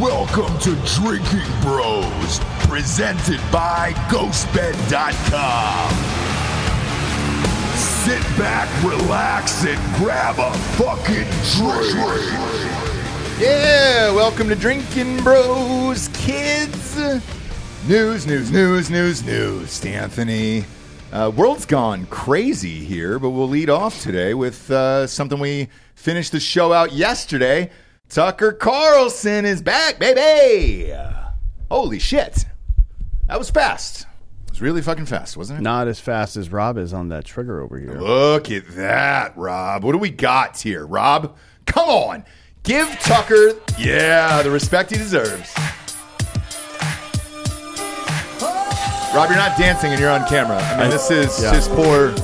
Welcome to Drinkin' Bros, presented by GhostBed.com. Sit back, relax, and grab a fucking drink. Yeah, welcome to Drinkin' Bros, kids. News, news, news, news, news. Anthony. Uh, world's gone crazy here, but we'll lead off today with uh, something we finished the show out yesterday. Tucker Carlson is back, baby. Holy shit. That was fast. It was really fucking fast, wasn't it? Not as fast as Rob is on that trigger over here. Look at that, Rob. What do we got here, Rob? Come on. Give Tucker, yeah, the respect he deserves. Rob, you're not dancing and you're on camera. I mean, this is Yeah. just poor.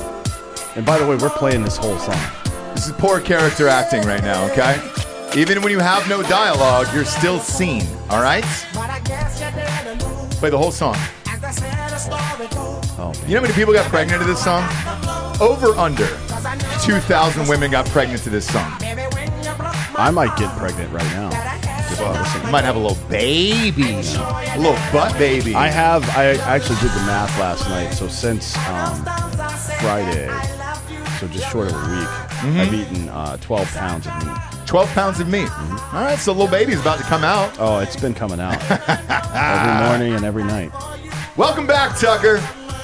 And by the way, we're playing this whole song. This is poor character acting right now. Okay. Even when you have no dialogue, you're still seen. All right. Play the whole song. Oh, You know how many people got pregnant to this song? Over under 2,000 women got pregnant to this song. I might get pregnant right now. Listening. You might have a little baby, a little butt baby. I have. I actually did the math last night. So since um, Friday, so just short of a week, Mm-hmm. I've eaten uh, 12 pounds of meat. 12 pounds of meat. Mm-hmm. All right, so little baby's about to come out. Oh, it's been coming out every morning and every night. Welcome back, Tucker.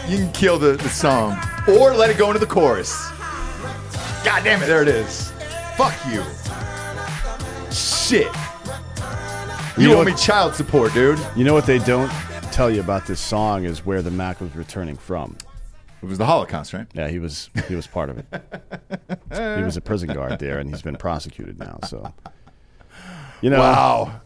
You can kill the, the song or let it go into the chorus. God damn it, there it is. Fuck you. Shit. You, You know owe me child support, dude. You know what they don't tell you about this song is where the Mack was returning from. It was the Holocaust, right? Yeah, he was he was part of it. he was a prison guard there, and he's been prosecuted now. So, you know, Wow.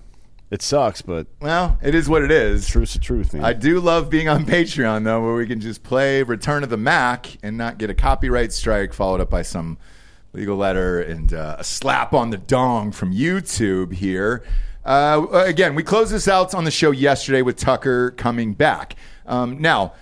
it sucks, but Well, it is what it is. truth's the truth, man. I do love being on Patreon though, where we can just play Return of the Mack and not get a copyright strike followed up by some legal letter and uh, a slap on the dong from YouTube here. Uh, again, we closed this out on the show yesterday with Tucker coming back. Um, now,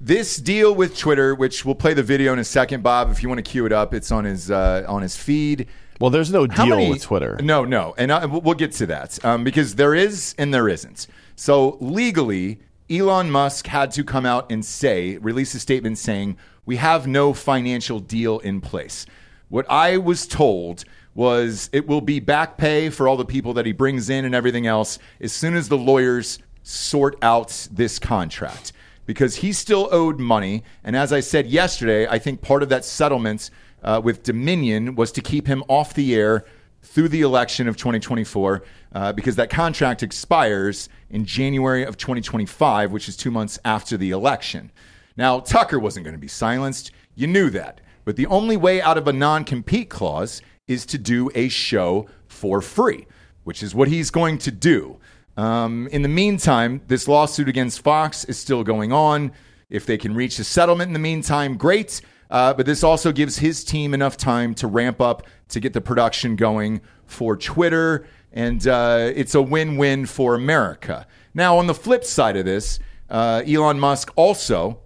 this deal with Twitter, which we'll play the video in a second, Bob, if you want to cue it up, it's on his uh, on his feed. well, there's no deal many- with Twitter. No, no, and I, we'll get to that um, because there is and there isn't. So legally, Elon Musk had to come out and say, release a statement saying we have no financial deal in place. What I was told was it will be back pay for all the people that he brings in and everything else as soon as the lawyers sort out this contract because he still owed money. And as I said yesterday, I think part of that settlement uh, with Dominion was to keep him off the air through the election of 2024 uh, because that contract expires in January of 2025, which is two months after the election. Now, Tucker wasn't going to be silenced. You knew that. But the only way out of a non compete clause is to do a show for free, which is what he's going to do. Um, in the meantime, this lawsuit against Fox is still going on. If they can reach a settlement in the meantime, great. Uh, but this also gives his team enough time to ramp up to get the production going for Twitter. And uh, it's a win win for America. Now, on the flip side of this, uh, Elon Musk also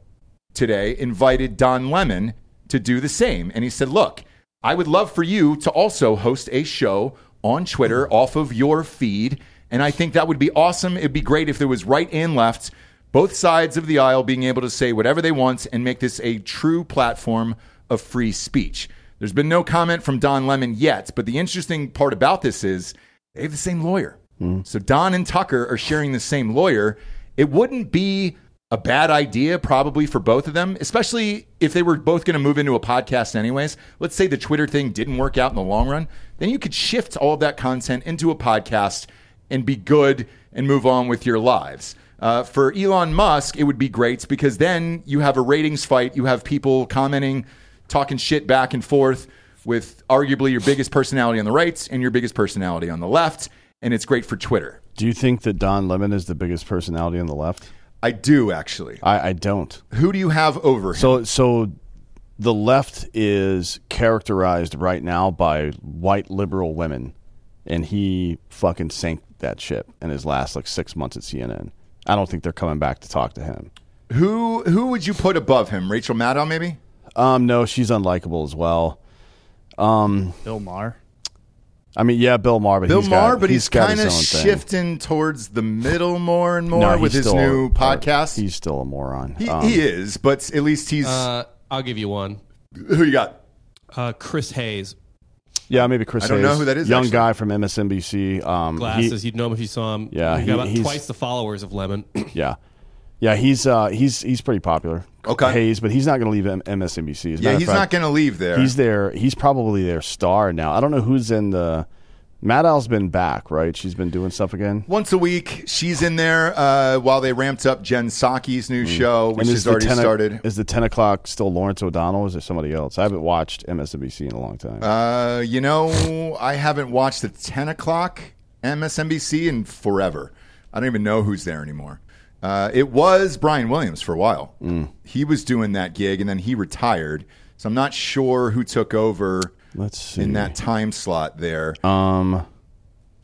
today invited Don Lemon to do the same. And he said, Look, I would love for you to also host a show on Twitter off of your feed. And I think that would be awesome. It'd be great if there was right and left, both sides of the aisle being able to say whatever they want and make this a true platform of free speech. There's been no comment from Don Lemon yet, but the interesting part about this is they have the same lawyer. Hmm. So Don and Tucker are sharing the same lawyer. It wouldn't be a bad idea probably for both of them, especially if they were both going to move into a podcast anyways. Let's say the Twitter thing didn't work out in the long run, then you could shift all of that content into a podcast and be good and move on with your lives. Uh, for Elon Musk, it would be great because then you have a ratings fight. You have people commenting, talking shit back and forth with arguably your biggest personality on the right and your biggest personality on the left. And it's great for Twitter. Do you think that Don Lemon is the biggest personality on the left? I do actually. I, I don't. Who do you have over him? So, so the left is characterized right now by white liberal women, and he fucking sank that ship in his last like six months at CNN. I don't think they're coming back to talk to him. Who who would you put above him? Rachel Maddow, maybe? Um, no, she's unlikable as well. Um, Bill Maher. I mean, yeah, Bill Maher, but Bill he's Maher, got, but he's, got kind of his thing. shifting towards the middle more and more No, with his new a- podcast. He's still a moron. he, Um, he is, but at least he's Uh, I'll give you one. who you got. Uh, Chris Hayes, yeah, maybe Chris. I don't Hayes, know who that is, Young actually. guy from MSNBC. Um, he- glasses. You'd know him if you saw him. Yeah, he, he- got about he's- twice the followers of Lemon. yeah, yeah. He's uh, he's he's pretty popular. Okay. Hayes, but he's not going to leave M- MSNBC. As Yeah, he's fact, not going to leave there. He's there. He's probably their star now. I don't know who's in the. Al's been back, right? She's been doing stuff again. Once a week, she's in there uh, while they ramped up Jen Psaki's new show, which Mm. Is has already 10 o- started. Is the ten o'clock still Lawrence O'Donnell? Is there somebody else? I haven't watched MSNBC in a long time. Uh, you know, I haven't watched the 10 o'clock MSNBC in forever. I don't even know who's there anymore. Uh, it was Brian Williams for a while. Mm. He was doing that gig and then he retired. So I'm not sure who took over Let's see. in that time slot there. um,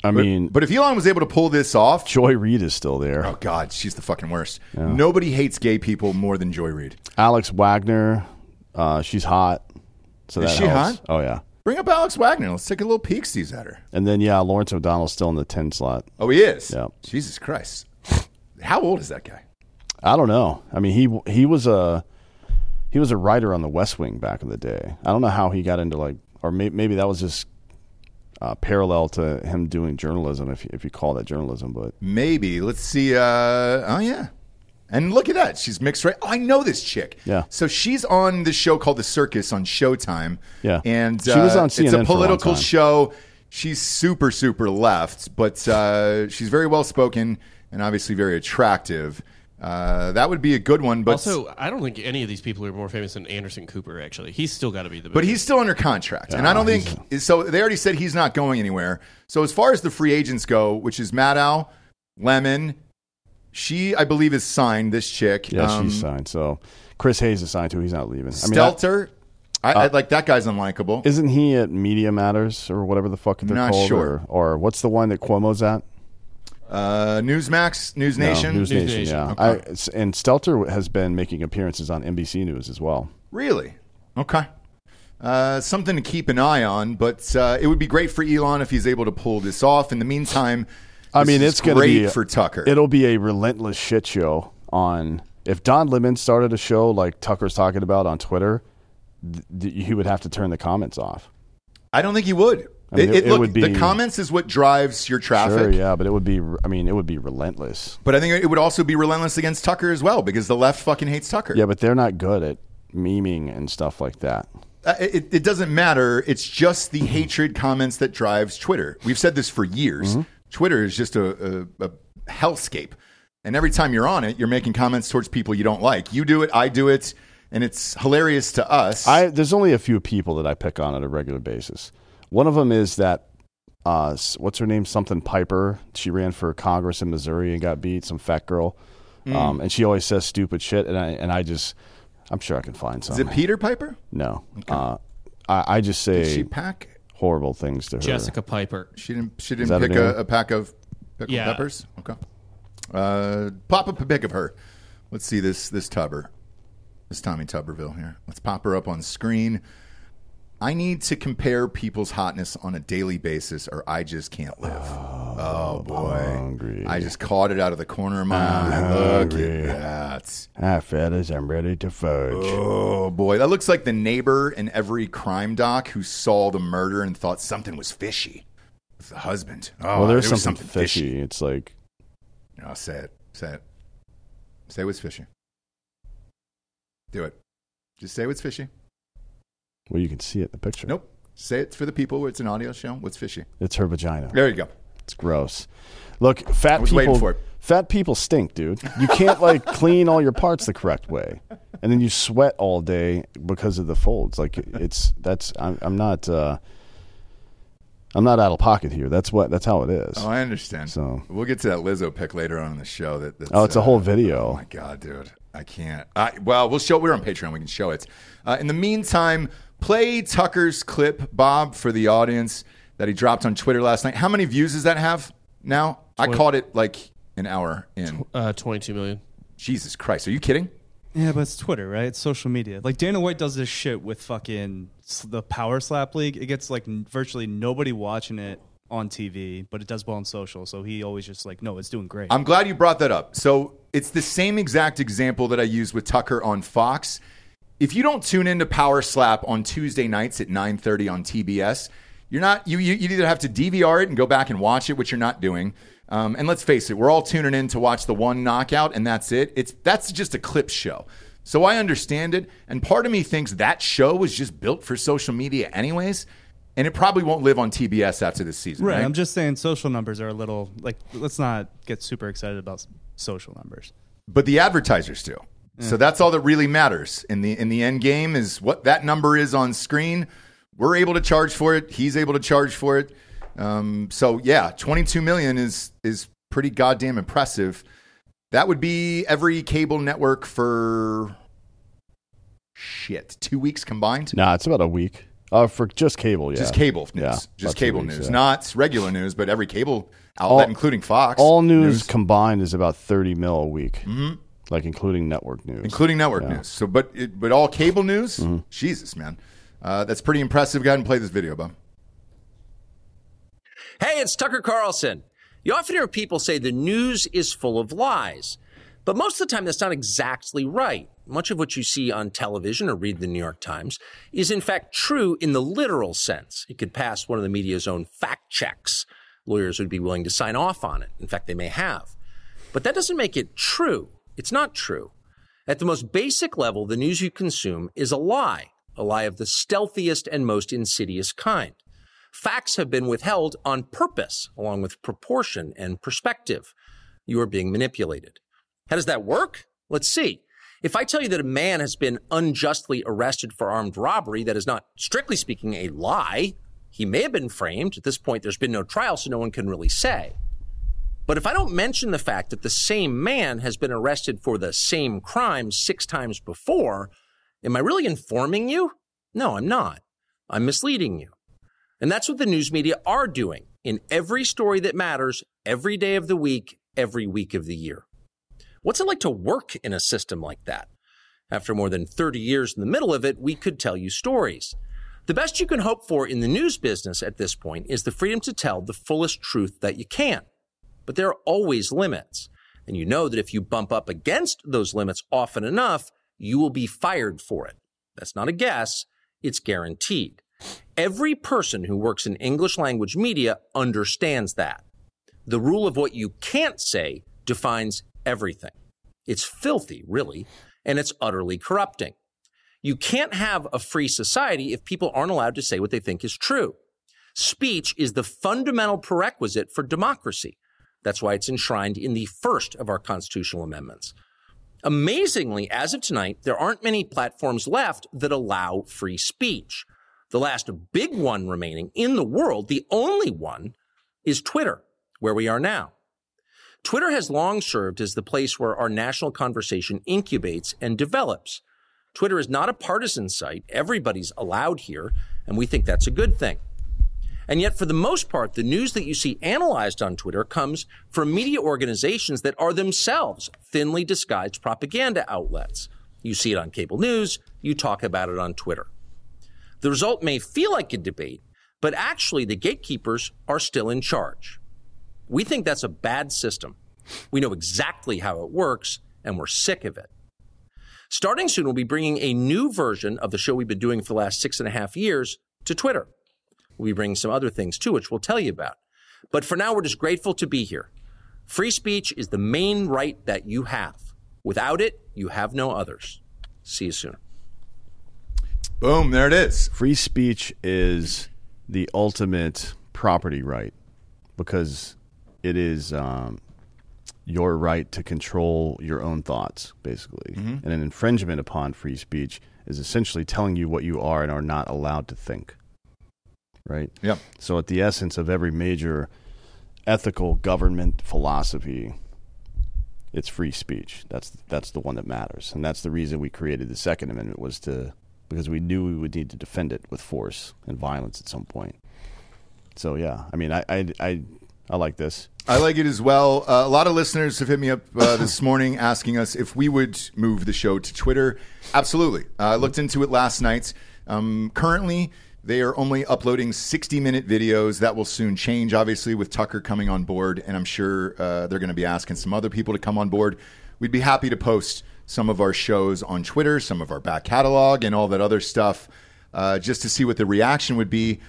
I but, mean, but if Elon was able to pull this off, Joy Reid is still there. oh God, she's the fucking worst. Nobody hates gay people more than Joy Reid. Alex Wagner, uh, she's hot. So Is that she helps. hot? Oh yeah. Bring up Alex Wagner. Let's take a little peek sees at her. And then yeah, Lawrence O'Donnell's still in the ten slot. Oh, he is. Yeah. Jesus Christ. How old is that guy? I don't know. I mean, he he was a he was a writer on The West Wing back in the day. I don't know how he got into like, or may, maybe that was just uh, parallel to him doing journalism, if you- if you call that journalism. But Maybe. Let's see. Uh, oh, yeah. And look at that. She's mixed right. Oh, I know this chick. Yeah. So she's on this show called The Circus on Showtime. Yeah. And She was uh, on It's a CNN for a political time. show. She's super, super left, but uh, she's very well spoken and obviously very attractive. Uh, that would be a good one. But also, I don't think any of these people are more famous than Anderson Cooper. Actually, he's still got to be the. But he's still under contract, and I don't he's think so. They already said he's not going anywhere. So as far as the free agents go, which is Maddow, Lemon, she I believe is signed. This chick, yeah, um, she's signed. So Chris Hayes is signed too. He's not leaving. I mean, I- Stelter. I, I, like that guy's unlikable. isn't he at Media Matters or whatever the fuck they're Not called? sure. Or, or what's the one that Cuomo's at? Uh, Newsmax, News Nation. No, News, News Nation. Nation. Yeah, Okay. I, and Stelter has been making appearances on NBC News as well. Really? Okay. Uh, something to keep an eye on, but uh, it would be great for Elon if he's able to pull this off. In the meantime, I mean, it's going to great be for Tucker. It'll be a relentless shit show on. If Don Lemon started a show like Tucker's talking about on Twitter, th- th- he would have to turn the comments off. I don't think he would. I mean, it, it- it- look, would be- the comments is what drives your traffic. Sure, yeah, but it would be. I mean, it would be relentless. But I think it would also be relentless against Tucker as well because the left fucking hates Tucker. Yeah, but they're not good at memeing and stuff like that. Uh, it, it doesn't matter. It's just the hatred comments that drives Twitter. We've said this for years. Mm-hmm. Twitter is just a, a, a hellscape. And every time you're on it, you're making comments towards people you don't like. You do it, I do it, and it's hilarious to us. I there's only a few people that I pick on on a regular basis. One of them is that uh, what's her name? Something Piper. She ran for Congress in Missouri and got beat. Some fat girl, Mm. um, and she always says stupid shit. And I and I just, I'm sure I can find some. is it Peter Piper? No, uh, I, I just say Did she pack? horrible things to her. Jessica Piper. She didn't. She didn't pick a, a pack of pickled Yeah. peppers. Okay. Uh, pop up a pic of her. Let's see this this Tubber, this Tommy Tuberville here. Let's pop her up on screen. I need to compare people's hotness on a daily basis, or I just can't live. Oh, boy! hungry. I just caught it out of the corner of my eye. Look hungry. at that. Ah, fellas, I'm ready to fudge. Oh boy, that looks like the neighbor in every crime doc who saw the murder and thought something was fishy. With the husband. Oh, well, there's there was something, fishy. It's like No, say it. Say it. Say what's fishy. Do it. Just say what's fishy. Well, you can see it in the picture. Nope. Say it for the people. Where it's an audio show. What's fishy? It's her vagina. There you go. It's gross. Look, fat people. Fat people stink, dude. You can't like clean all your parts the correct way, and then you sweat all day because of the folds. Like it's that's I'm, I'm not uh, I'm not out of pocket here. That's what that's how it is. Oh, I understand. So- we'll get to that Lizzo pick later on in the show. That that's, Oh, it's a uh, whole video. Oh my god, dude, I can't. I, well, we'll show. We're on Patreon. We can show it. Uh, in the meantime, play Tucker's clip, Bob, for the audience that he dropped on Twitter last night. How many views does that have now? I Twenty- caught it like an hour in. Uh, Twenty-two million. Jesus Christ, are you kidding? Yeah, but it's Twitter, right? It's social media. Like Dana White does this shit with fucking the Power Slap League, it gets like virtually nobody watching it on TV, but it does well on social. So he always just like, no, it's doing great. I'm glad you brought that up. So it's the same exact example that I used with Tucker on Fox. If you don't tune into Power Slap on Tuesday nights at 9:30 on TBS, you're not you you you either have to DVR it and go back and watch it, which you're not doing. Um, and let's face it, we're all tuning in to watch the one knockout, and that's it. It's that's just a clip show. So I understand it, and part of me thinks that show was just built for social media, anyways, and it probably won't live on TBS after this season. right. Right? I'm just saying social numbers are a little like, let's not get super excited about social numbers. but the advertisers do. So that's all that really matters in the in the end game is what that number is on screen. We're able to charge for it. He's able to charge for it. Um, so yeah, 22 million is is pretty goddamn impressive. That would be every cable network for shit two weeks combined. Nah, it's about a week. Uh, for just cable, yeah. Just cable news, Yeah, just two cable weeks, news, yeah. not regular news, but every cable outlet, All- including Fox. All news, combined is about thirty mil a week, mm-hmm. Like including network news. including network news. So, but it, but all cable news, Mm-hmm. Jesus, man, uh, that's pretty impressive. Go ahead and play this video, Bob. Hey, it's Tucker Carlson. You often hear people say the news is full of lies, but most of the time that's not exactly right. Much of what you see on television or read the New York Times is in fact true in the literal sense. It could pass one of the media's own fact checks. Lawyers would be willing to sign off on it. In fact, they may have. But that doesn't make it true. It's not true. At the most basic level, the news you consume is a lie, a lie of the stealthiest and most insidious kind. Facts have been withheld on purpose, along with proportion and perspective. You are being manipulated. How does that work? Let's see. If I tell you that a man has been unjustly arrested for armed robbery, that is not, strictly speaking, a lie. He may have been framed. At this point, there's been no trial, so no one can really say. But if I don't mention the fact that the same man has been arrested for the same crime six times before, am I really informing you? No, I'm not. I'm misleading you. And that's what the news media are doing in every story that matters, every day of the week, every week of the year. What's it like to work in a system like that? After more than 30 years in the middle of it, we could tell you stories. The best you can hope for in the news business at this point is the freedom to tell the fullest truth that you can. But there are always limits. And you know that if you bump up against those limits often enough, you will be fired for it. That's not a guess, it's guaranteed. Every person who works in English language media understands that. The rule of what you can't say defines everything. It's filthy, really, and it's utterly corrupting. You can't have a free society if people aren't allowed to say what they think is true. Speech is the fundamental prerequisite for democracy. That's why it's enshrined in the first of our constitutional amendments. Amazingly, as of tonight, there aren't many platforms left that allow free speech. The last big one remaining in the world, the only one, is Twitter, where we are now. Twitter has long served as the place where our national conversation incubates and develops. Twitter is not a partisan site. Everybody's allowed here, and we think that's a good thing. And yet, for the most part, the news that you see analyzed on Twitter comes from media organizations that are themselves thinly disguised propaganda outlets. You see it on cable news, you talk about it on Twitter. The result may feel like a debate, but actually the gatekeepers are still in charge. We think that's a bad system. We know exactly how it works, and we're sick of it. Starting soon, we'll be bringing a new version of the show we've been doing for the last six and a half years to Twitter. We'll be bringing some other things too, which we'll tell you about. But for now, we're just grateful to be here. Free speech is the main right that you have. Without it, you have no others. See you soon. Boom, there it is. Free speech is the ultimate property right because it is um, your right to control your own thoughts, basically. And an infringement upon free speech is essentially telling you what you are and are not allowed to think. Right? Yep. So, at the essence of every major ethical government philosophy, it's free speech. That's that's the one that matters, and that's the reason we created the Second Amendment was to because we knew we would need to defend it with force and violence at some point. So yeah, I mean, I I I, I like this. I like it as well. Uh, a lot of listeners have hit me up uh, this morning asking us if we would move the show to Twitter. Absolutely. Uh, I looked into it last night. Um, currently, they are only uploading 60 minute videos. That will soon change, obviously, with Tucker coming on board. And I'm sure uh, they're going to be asking some other people to come on board. We'd be happy to post some of our shows on Twitter, some of our back catalog, and all that other stuff uh, just to see what the reaction would be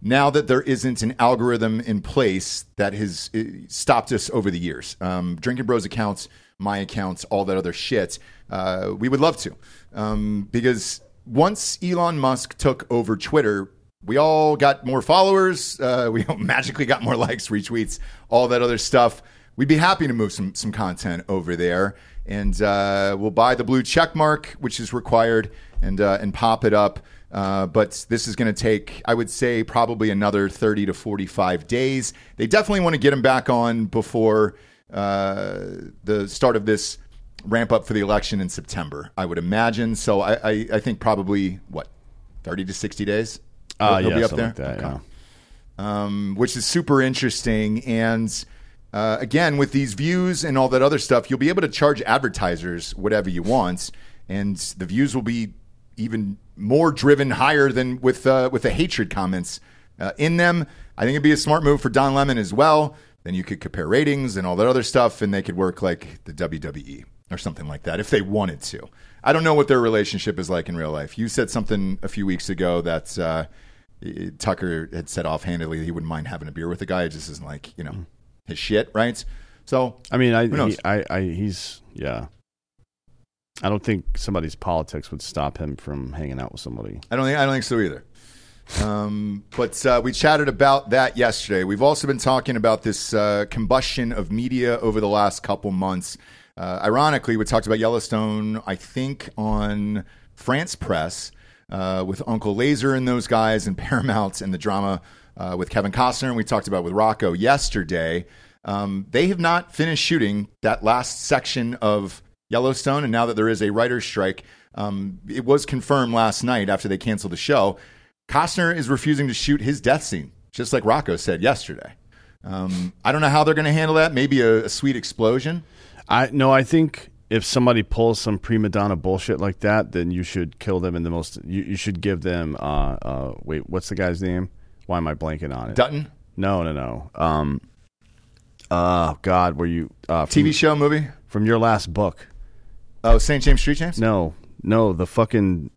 now that there isn't an algorithm in place that has uh, stopped us over the years. Um, Drinkin' Bros accounts, my accounts, all that other shit. Uh, we would love to. Um, because once Elon Musk took over Twitter, we all got more followers. Uh, we magically got more likes, retweets, all that other stuff. We'd be happy to move some some content over there, and uh, we'll buy the blue check mark, which is required, and uh, and pop it up. Uh, but this is going to take, I would say, probably another 30 to 45 days. They definitely want to get him back on before uh, the start of this ramp up for the election in September, I would imagine. So I, I, I think probably, what, 30 to 60 days? Uh, He'll yeah, be up there? like that, Okay yeah. um, which is super interesting. And uh, again, with these views and all that other stuff, you'll be able to charge advertisers whatever you want, and the views will be even more driven higher than with uh, with the hatred comments uh, in them. I think it'd be a smart move for Don Lemon as well. Then you could compare ratings and all that other stuff, and they could work like the WWE or something like that if they wanted to. I don't know what their relationship is like in real life. You said something a few weeks ago that uh, Tucker had said offhandedly he wouldn't mind having a beer with the guy. It just isn't like you know his shit, right? So I mean, I, he, I, I, he's yeah. I don't think somebody's politics would stop him from hanging out with somebody. I don't think I don't think so either. Um, but uh, we chatted about that yesterday. We've also been talking about this uh, combustion of media over the last couple months. Uh, ironically, we talked about Yellowstone. I think on France Press uh, with Uncle Laser and those guys, and Paramount and the drama uh, with Kevin Costner, and we talked about with Rocco yesterday. Um, they have not finished shooting that last section of Yellowstone, and now that there is a writer's strike, um, it was confirmed last night after they canceled the show. Costner is refusing to shoot his death scene, just like Rocco said yesterday. Um, I don't know how they're going to handle that. Maybe a, a sweet explosion. I no, I think if somebody pulls some prima donna bullshit like that, then you should kill them in the most. You, you should give them. Uh, uh, wait, what's the guy's name? Why am I blanking on it? Dutton, no, no, no. Um, oh God, were you uh, from, TV show, movie. from your last book? Oh, St. James Street James. No, no, the fucking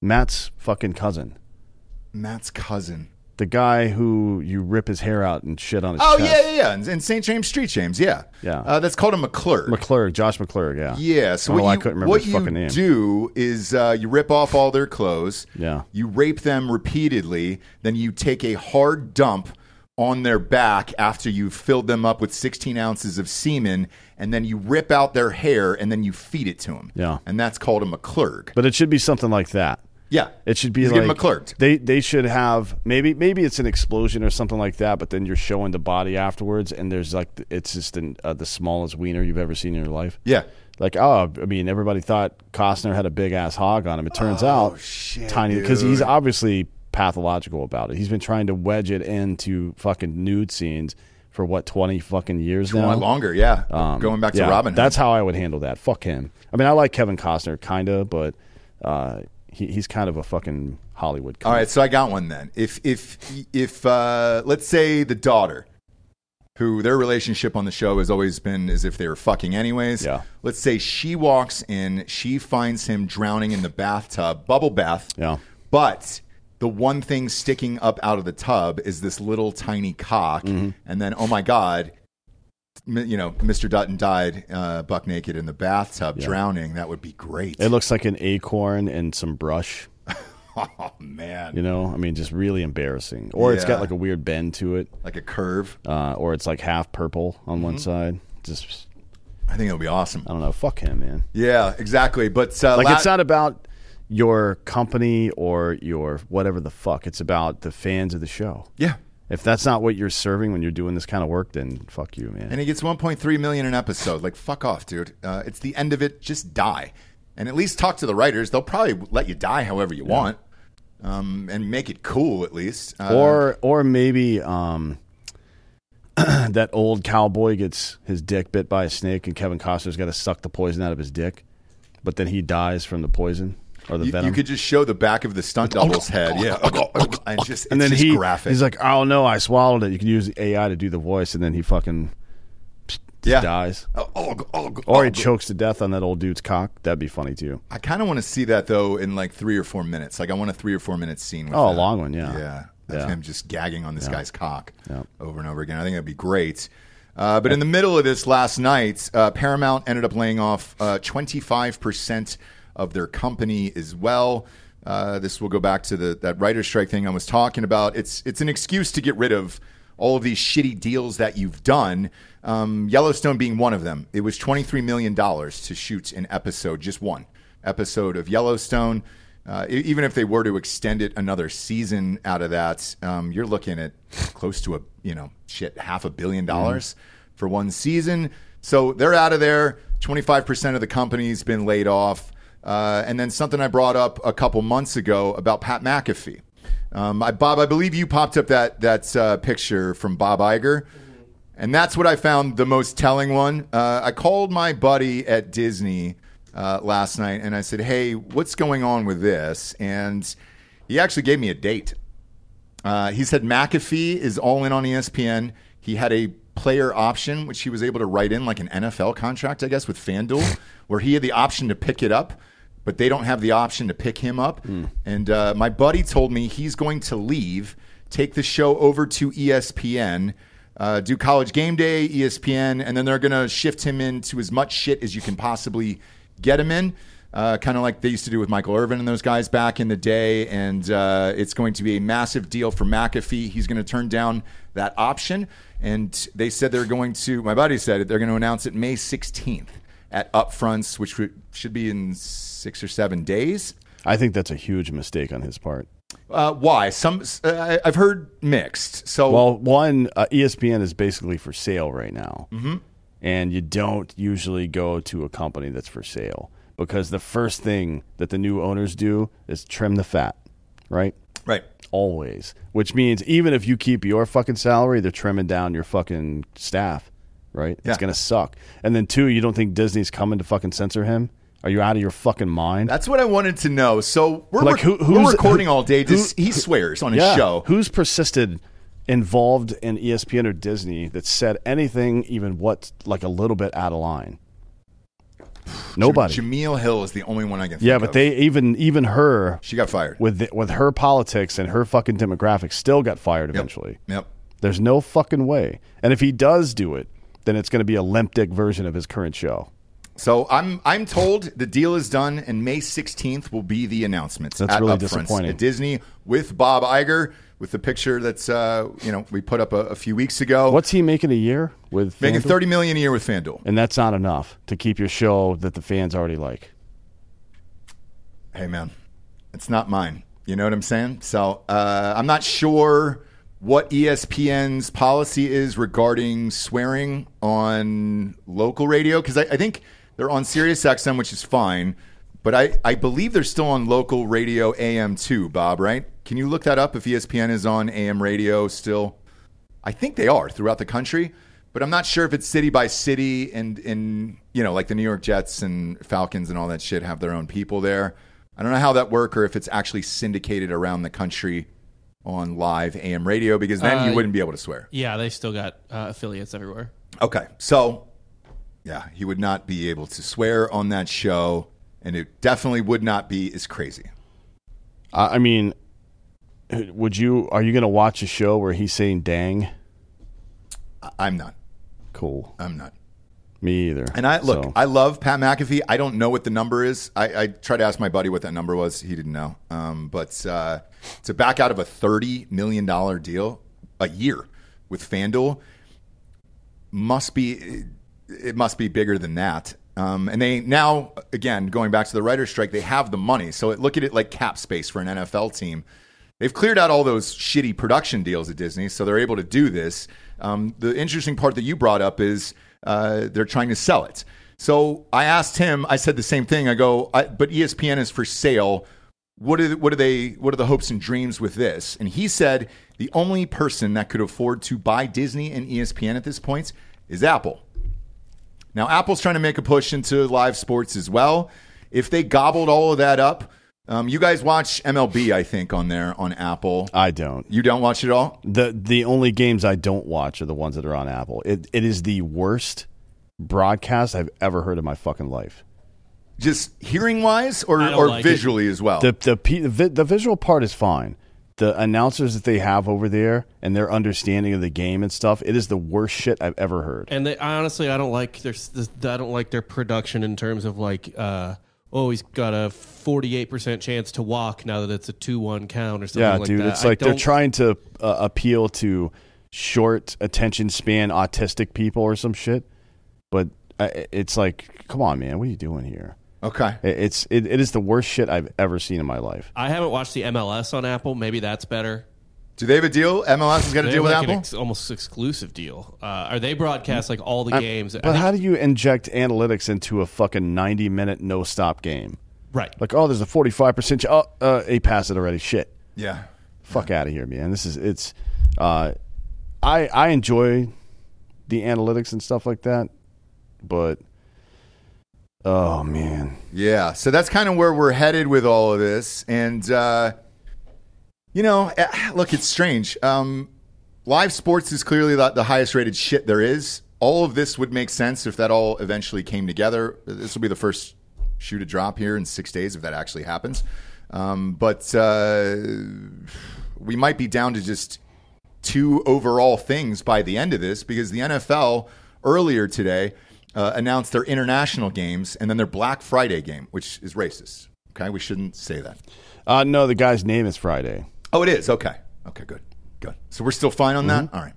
Matt's fucking cousin, Matt's cousin. The guy who you rip his hair out and shit on his. Oh chest. yeah, yeah, yeah. In, St. James Street James. Yeah, Yeah. Uh, that's called a McClure. McClurg, Josh McClurg. Yeah, Yeah. So what you, I couldn't remember what his you fucking name. do is uh, you rip off all their clothes. Yeah. You rape them repeatedly. Then you take a hard dump on their back after you've filled them up with 16 ounces of semen, and then you rip out their hair and then you feed it to them. Yeah. And that's called a McClurg. But it should be something like that. Yeah. It should be like getting McClurged. They they should have maybe maybe it's an explosion or something like that. But then you're showing the body afterwards, and there's like it's just an, uh, the smallest wiener you've ever seen in your life. Yeah. Like oh, I mean, everybody thought Costner had a big ass hog on him. It turns out Oh, shit, tiny because he's obviously pathological about it. He's been trying to wedge it into fucking nude scenes for what twenty fucking years A now. lot longer. Yeah. Um, Going back to yeah, Robin Hood. That's how I would handle that. Fuck him. I mean, I like Kevin Costner, kinda, but uh, he, he's kind of a fucking Hollywood. All right, so I got one then. If if if uh, let's say the daughter, who their relationship on the show has always been as if they were fucking anyways. Yeah. Let's say she walks in, she finds him drowning in the bathtub, bubble bath. Yeah. But the one thing sticking up out of the tub is this little tiny cock, Mm-hmm. and then oh my god. You know, Mr. Dutton died uh, buck naked in the bathtub, drowning. That would be great. It looks like an acorn and some brush. oh man, You know, I mean, just really embarrassing. Or it's got like a weird bend to it, like a curve. uh, or it's like half purple on Mm-hmm. one side. Just, I think it'll be awesome. I don't know. Fuck him, man. Yeah, exactly. But uh, Like, la- it's not about your company or your whatever the fuck. It's about the fans of the show. Yeah, If that's not what you're serving when you're doing this kind of work, then fuck you, man. and he gets 1.3 million an episode. Like, fuck off, dude. Uh, it's the end of it. Just die, and at least talk to the writers. They'll probably let you die however you want, um, and make it cool at least. Uh, or or maybe um, that old cowboy gets his dick bit by a snake, and Kevin Costner's got to suck the poison out of his dick, but then he dies from the poison. Or the you, Venom. you could just show the back of the stunt double's head, yeah, and just and then just he graphic. he's like, "Oh no, I swallowed it." You can use the AI to do the voice, and then he fucking Yeah. dies, Oh, oh, oh, or he oh. chokes to death on that old dude's cock. That'd be funny too. I kind of want to see that though in like three or four minutes. Like I want a three or four minute scene. With Oh, a long one, yeah. yeah, of Yeah. him just gagging on this guy's cock Yeah. over and over again. I think that'd be great. Uh, but in the middle of this last night, uh, Paramount ended up laying off twenty five percent of their company as well. Uh, this will go back to the that writer strike thing I was talking about. It's it's an excuse to get rid of all of these shitty deals that you've done. Um, Yellowstone being one of them. It was twenty three million dollars to shoot an episode, just one episode of Yellowstone. Uh, even if they were to extend it another season out of that, um, you're looking at close to a you know shit half a billion dollars for one season. So they're out of there. Twenty five percent of the company's been laid off. Uh, and then something I brought up a couple months ago about Pat McAfee. Um, I, Bob, I believe you popped up that that uh, picture from Bob Iger, and that's what I found the most telling one. Uh, I called my buddy at Disney uh, last night, and I said, "Hey, what's going on with this?" And he actually gave me a date. Uh, he said McAfee is all in on ESPN. He had a player option, which he was able to write in like an NFL contract, I guess, with FanDuel, where he had the option to pick it up, but they don't have the option to pick him up. And uh, my buddy told me he's going to leave, take the show over to ESPN. Uh, do college game day, ESPN, and then they're going to shift him into as much shit as you can possibly get him in uh, kind of like they used to do with Michael Irvin and those guys back in the day. And uh, it's going to be a massive deal for McAfee. He's going to turn down that option. And they said they're going to, my buddy said it, they're going to announce it May 16th at Upfronts, which should be in six or seven days. I think that's a huge mistake on his part. Uh, why? Some uh, I've heard mixed. So Well, one, uh, ESPN is basically for sale right now. Mm-hmm. And you don't usually go to a company that's for sale because the first thing that the new owners do is trim the fat, right? right. Always. Which means even if you keep your fucking salary, they're trimming down your fucking staff, right? Yeah. It's going to suck. And then, two, you don't think Disney's coming to fucking censor him? Are you out of your fucking mind? That's what I wanted to know. So we're, Like, who- we're who's- recording who- all day. Just, who- he swears on his yeah. show. Who's persisted involved in ESPN or Disney that said anything even what like a little bit out of line? Nobody. Jemele Hill is the only one I can yeah, but of. they even even her She got fired. with the, with her politics and her fucking demographics still got fired eventually. Yep. There's no fucking way. And if he does do it, then it's going to be a limp dick version of his current show. So I'm I'm told the deal is done, and May 16th will be the announcement. That's at really Upfronts disappointing. at Disney with Bob Iger with the picture that's uh, you know we put up a, a few weeks ago. What's he making a year with making FanDuel? 30 million a year with FanDuel? And that's not enough to keep your show that the fans already like. Hey man, it's not mine. You know what I'm saying? So uh, I'm not sure what ESPN's policy is regarding swearing on local radio because I, I think they're on Sirius XM, which is fine. But I, I believe they're still on local radio AM too, Bob, right? Can you look that up if ESPN is on AM radio still? I think they are throughout the country, but I'm not sure if it's city by city and in you know like the New York Jets and Falcons and all that shit have their own people there. I don't know how that work or if it's actually syndicated around the country on live AM radio because then you Uh, wouldn't be able to swear. Yeah, they still got uh, affiliates everywhere. Okay, so yeah, he would not be able to swear on that show, and it definitely would not be as crazy. I I mean, would you? Are you going to watch a show where he's saying "dang"? I- I'm not. Cool. I'm not. Me either. And I look, So- I love Pat McAfee. I don't know what the number is. I, I tried to ask my buddy what that number was. He didn't know. Um, but uh, to back out of a thirty million dollar deal a year with FanDuel must be it must be bigger than that. Um, and they now again going back to the writer's strike, they have the money. So look at it like cap space for an NFL team. They've cleared out all those shitty production deals at Disney, so they're able to do this. Um, the interesting part that you brought up is uh, they're trying to sell it. So I asked him. I said the same thing. I go, I, but ESPN is for sale. What are what are they? What are the hopes and dreams with this? And he said the only person that could afford to buy Disney and ESPN at this point is Apple. Now, Apple's trying to make a push into live sports as well. If they gobbled all of that up, Um, you guys watch MLB, I think, on there on Apple. I don't. You don't watch it all? the The only games I don't watch are the ones that are on Apple. It it is the worst broadcast I've ever heard in my fucking life. Just hearing wise, or I don't or like it. visually as well. The the pe- the, vi- the visual part is fine. The announcers that they have over there and their understanding of the game and stuff, it is the worst shit I've ever heard. And they, I honestly, I don't like their I don't like their production in terms of like, uh, oh, he's got a forty-eight percent chance to walk now that it's a two-one count or something Yeah, like dude, that. it's I like they're trying to uh, appeal to short attention span autistic people or some shit. But uh, it's like, come on, man, what are you doing here? Okay. It's it, it is the worst shit I've ever seen in my life. I haven't watched the MLS on Apple. Maybe that's better. Do they have a deal? MLS has got a They deal with like an Apple? ex- almost exclusive deal. Uh, are they broadcast like all the I- games? But think- how do you inject analytics into a fucking ninety minute no stop game? right. Like, oh, there's a forty five percent. Oh, uh, he passed it already. Shit. yeah. fuck out of here, man. This is it's. Uh, I I enjoy the analytics and stuff like that, but oh man, Yeah, so that's kind of where we're headed with all of this, and uh, you know, eh, look, it's strange. Um, live sports is clearly the, highest rated shit there is. All of this would make sense if that all eventually came together. This will be the first shoe to drop here in six days if that actually happens. Um, but uh, we might be down to just two overall things by the end of this because the NFL earlier today uh, announced their international games and then their Black Friday game, which is racist. Okay, we shouldn't say that. uh, no, the guy's name is Friday. Oh, it is. Okay. Okay, good. Good. So we're still fine on that? All right.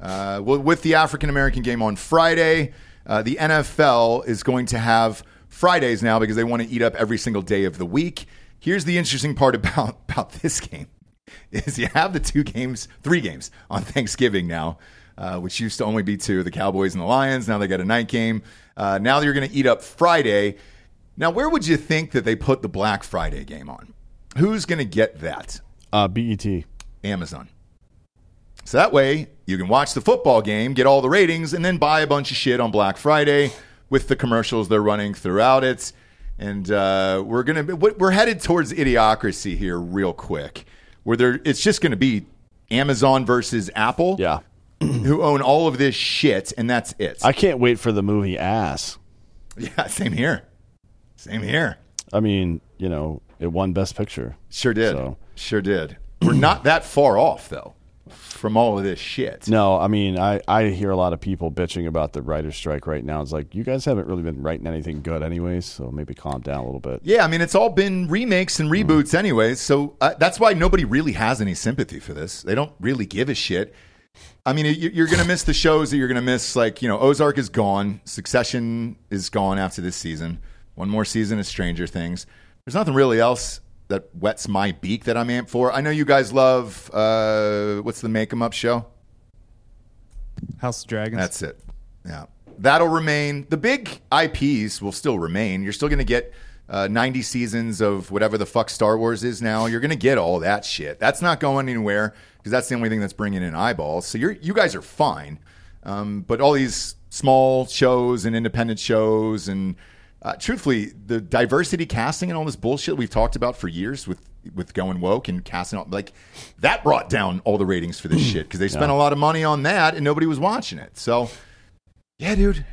Uh, well, with the African American game on Friday, uh, the NFL is going to have Fridays now because they want to eat up every single day of the week. Here's the interesting part about, about this game is you have the two games, three games on Thanksgiving now, uh, which used to only be two, the Cowboys and the Lions. Now they got a night game. Uh, now you're going to eat up Friday. Now, where would you think that they put the Black Friday game on? Who's going to get that? Uh, BET. Amazon. So that way you can watch the football game, get all the ratings, and then buy a bunch of shit on Black Friday with the commercials they're running throughout it. And uh, we're gonna we're headed towards idiocracy here, real quick, where there it's just gonna be Amazon versus Apple, Yeah, who own all of this shit, and that's it. I can't wait for the movie Ass. yeah, same here, same here. I mean, you know, it won Best Picture. Sure did, So- sure did. We're not that far off though from all of this shit. No, I mean, I, I hear a lot of people bitching about the writer's strike right now. It's like, you guys haven't really been writing anything good anyways, so maybe calm down a little bit. Yeah, I mean, it's all been remakes and reboots, anyways. So uh, that's why nobody really has any sympathy for this. They don't really give a shit. I mean, you- you're going to miss the shows that you're going to miss. Like, you know, Ozark is gone. Succession is gone after this season. One more season of Stranger Things. There's nothing really else that wets my beak that I'm amped for. I know you guys love, uh, what's the Make 'em Up show? House of Dragons. That's it. Yeah. That'll remain. The big IPs will still remain. You're still going to get uh, 90 seasons of whatever the fuck Star Wars is now. You're going to get all that shit. That's not going anywhere because that's the only thing that's bringing in eyeballs. So you're, you guys are fine. Um, but all these small shows and independent shows and uh, truthfully, the diversity casting and all this bullshit we've talked about for years with with going woke and casting all, like that brought down all the ratings for this shit because they spent a lot of money on that and nobody was watching it. So, yeah, dude,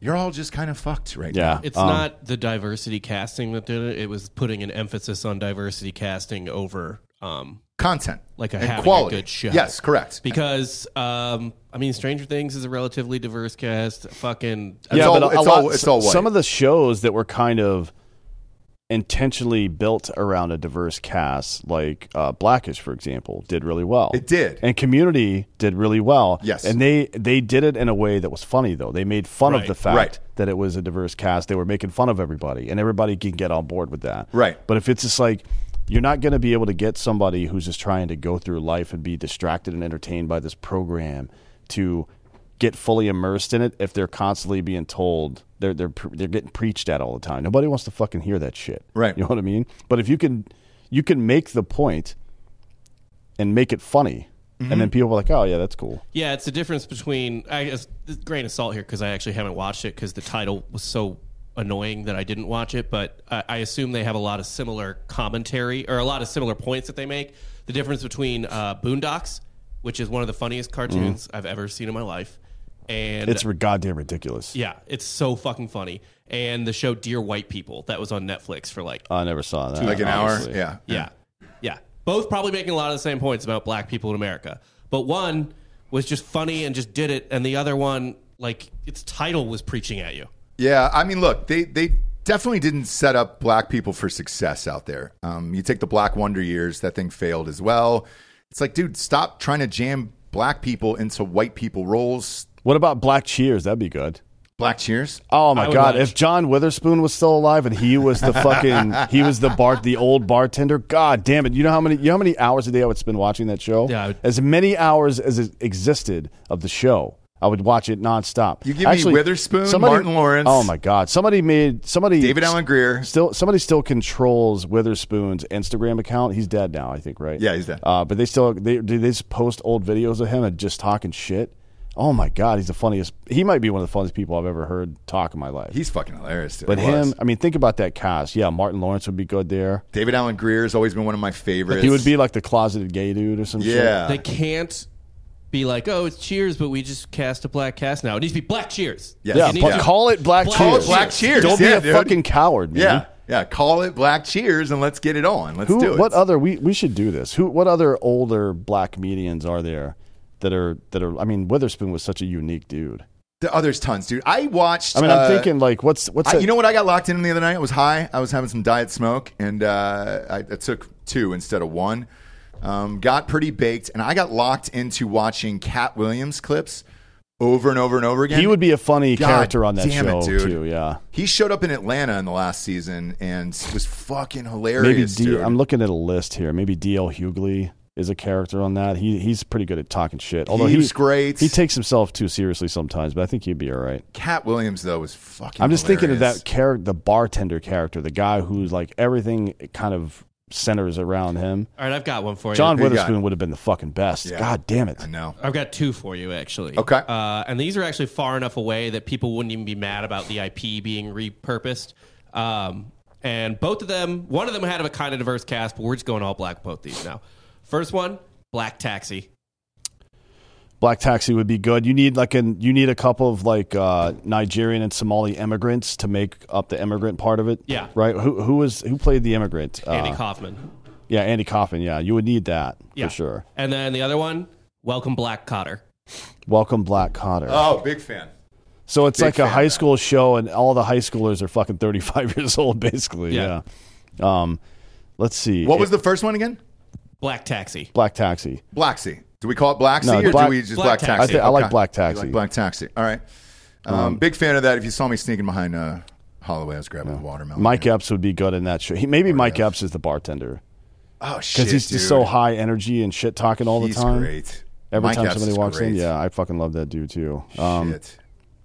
you're all just kind of fucked right Yeah. now. It's Um, not the diversity casting that did it. It was putting an emphasis on diversity casting over um, Content, like a and quality. a good show. Yes, correct. Because um, I mean, Stranger Things is a relatively diverse cast. Fucking It's all- a- a it's lot- all- it's all white. Some of the shows that were kind of intentionally built around a diverse cast, like uh, Blackish, for example, did really well. It did. and Community did really well. Yes. and they they did it in a way that was funny though. They made fun of the fact right. that it was a diverse cast. They were making fun of everybody, and everybody can get on board with that. Right. But if it's just like you're not going to be able to get somebody who's just trying to go through life and be distracted and entertained by this program to get fully immersed in it if they're constantly being told they're they're they're getting preached at all the time. Nobody wants to fucking hear that shit. Right. You know what I mean? But if you can you can make the point and make it funny, and Mm-hmm. then people are like, "Oh yeah, that's cool." Yeah, it's the difference between I guess grain of salt here because I actually haven't watched it because the title was so annoying that I didn't watch it, but I, I assume they have a lot of similar commentary or a lot of similar points that they make. The difference between uh, Boondocks, which is one of the funniest cartoons I've ever seen in my life, and It's goddamn ridiculous. yeah, it's so fucking funny. And the show Dear White People that was on Netflix for like I never saw that. like an honestly. hour. Yeah. yeah. Yeah. Both probably making a lot of the same points about black people in America. But one was just funny and just did it, and the other one, like its title was preaching at you. Yeah, I mean, look, they they definitely didn't set up black people for success out there. Um, you take the Black Wonder years, that thing failed as well. It's like, dude, stop trying to jam black people into white people roles. What about Black Cheers? That'd be good. Black Cheers. Oh my god! watch. If John Witherspoon was still alive and he was the fucking he was the bar the old bartender, god damn it! You know how many you know how many hours a day I would spend watching that show? Yeah, would- as many hours as it existed of the show, I would watch it nonstop. You give me Witherspoon, Martin Lawrence. Oh my god! Somebody made somebody David Alan Grier. Still, somebody still controls Witherspoon's Instagram account. He's dead now, I think, right? Yeah, he's dead. Uh, but they still they they just post old videos of him and just talking shit. Oh my god, he's the funniest. He might be one of the funniest people I've ever heard talk in my life. He's fucking hilarious. Dude. but He him, was. I mean, think about that cast. Yeah, Martin Lawrence would be good there. David Alan Grier has always been one of my favorites. He would be like the closeted gay dude or some shit. yeah. They can't be like, oh, it's Cheers, but we just cast a black cast now. It needs to be Black Cheers. Yes. Yeah, It needs but to- call it Black Black Cheers. Call it Black Cheers. Don't be Yeah, a dude. fucking coward, man. yeah, yeah. Call it Black Cheers and let's get it on. Let's Who? do it. What other? We we should do this. Who? What other older black comedians are there that are that are? I mean, Witherspoon was such a unique dude. The others tons, dude. I watched. I mean, I'm uh, thinking like, what's what's I, you know what I got locked in the other night? I was high. I was having some diet smoke, and uh, I, I took two instead of one. Um, got pretty baked, and I got locked into watching Katt Williams clips over and over and over again. He would be a funny God character on that show it, dude. too. Yeah. He showed up in Atlanta in the last season and was fucking Maybe hilarious. D, dude. I'm looking at a list here. Maybe DL Hughley is a character on that. He he's pretty good at talking shit. Although He he great. He takes himself too seriously sometimes, but I think he'd be all right. Katt Williams though was fucking. I'm just thinking of that character, the bartender character, the guy who's like everything kind of centers around him. All right, I've got one for you. John Who you? Witherspoon would have been the fucking best. Yeah. God damn it. I know. I've got two for you actually. Okay. Uh, and these are actually far enough away that people wouldn't even be mad about the IP being repurposed. Um, and both of them, one of them had a kind of diverse cast, but we're just going all black both these now. First one, Black Taxi. Black Taxi would be good. You need like an you need a couple of like uh, Nigerian and Somali immigrants to make up the immigrant part of it. Yeah. Right. Who who was who played the immigrant? Andy Uh, Kaufman. Yeah, Andy Kaufman. Yeah, you would need that Yeah. for sure. And then the other one, Welcome Black Kotter. Welcome Black Kotter. Oh, big fan. so it's big like a high of that. school show, and all the high schoolers are fucking thirty five years old, basically. Yeah. Yeah. Um, let's see. What was the first one again? Black Taxi. Black Taxi? Black Sea. Do we call it Black Sea No, or Black- do we just Black Black, Taxi. Taxi? I think- I like Okay. Black You Taxi. like Black Taxi. All right. Um, big fan of that. If you saw me sneaking behind uh, Holloway, I was grabbing the watermelon. Mike Epps would be good in that show. He, maybe Mike Epps is the bartender Oh shit! because he's dude. just so high energy and shit talking all He's the time. great. Every Mike time Epps somebody is walks in, great. yeah, I fucking love that dude too. Um, shit.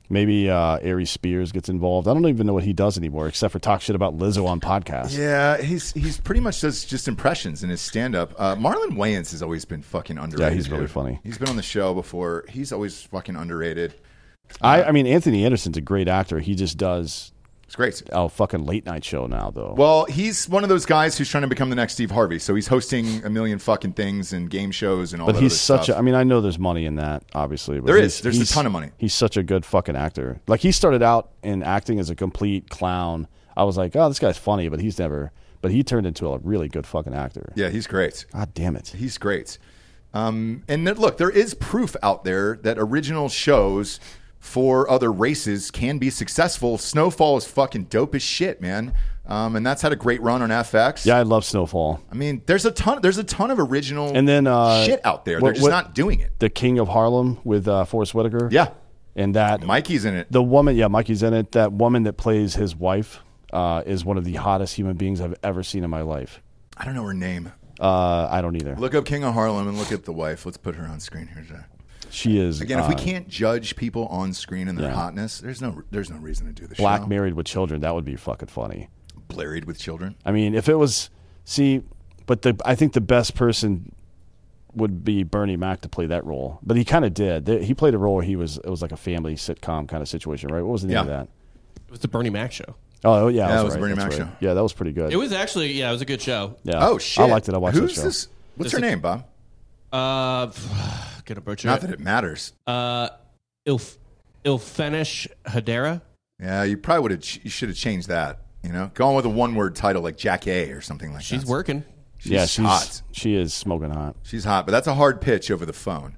Maybe uh, Ari Spears gets involved. I don't even know what he does anymore, except for talk shit about Lizzo on podcasts. Yeah, he's he's pretty much does just impressions in his stand up. Uh, Marlon Wayans has always been fucking underrated. Yeah, he's really dude. funny. He's been on the show before. He's always fucking underrated. I, I mean, Anthony Anderson's a great actor. He just does It's great. a fucking late night show now, though. Well, he's one of those guys who's trying to become the next Steve Harvey. So he's hosting a million fucking things and game shows and all but that he's such stuff. a. I mean, I know there's money in that, obviously. But There is. There's a ton of money. He's such a good fucking actor. Like he started out in acting as a complete clown. I was like, oh, this guy's funny, but he's never. But he turned into a really good fucking actor. yeah, he's great. God damn it. He's great. Um, and there, look, there is proof out there that original shows for other races can be successful. Snowfall is fucking dope as shit, man. Um, and that's had a great run on FX. Yeah, I love Snowfall. I mean, there's a ton. There's a ton of original And then uh, shit out there. what- They're just what- not doing it. The King of Harlem with uh, Forest Whitaker. Yeah, and that Mikey's in it. the woman, yeah, Mikey's in it. That woman that plays his wife uh, is one of the hottest human beings I've ever seen in my life. I don't know her name. Uh, I don't either. Look up King of Harlem and look at the wife. Let's put her on screen here. Jack. She is Again, if we uh, can't judge people on screen and their yeah. hotness, there's no there's no reason to do this. black show. married with children. That would be fucking funny. Blurried with children. I mean, if it was, see, but the I think the best person would be Bernie Mac to play that role. But he kind of did. He played a role where he was it was like a family sitcom kind of situation, right? What was the name Yeah. of that? It was the Bernie Mac show. Oh yeah, Yeah, that's it was right, Bernie that's Mac right. show. Yeah, that was pretty good. It was actually yeah, it was a good show. yeah. Oh shit! I liked it. I watched Who's that show. this? What's her name, Bob? Uh, gonna butcher Not it. that it matters. Uh, Ilf, Ilfenesh Hadera. Yeah, you probably would have. You should have changed that. You know, go on with a one-word title like Jack A or something like that. She's working. She's yeah, she's hot. she is smoking hot. She's hot, but that's a hard pitch over the phone.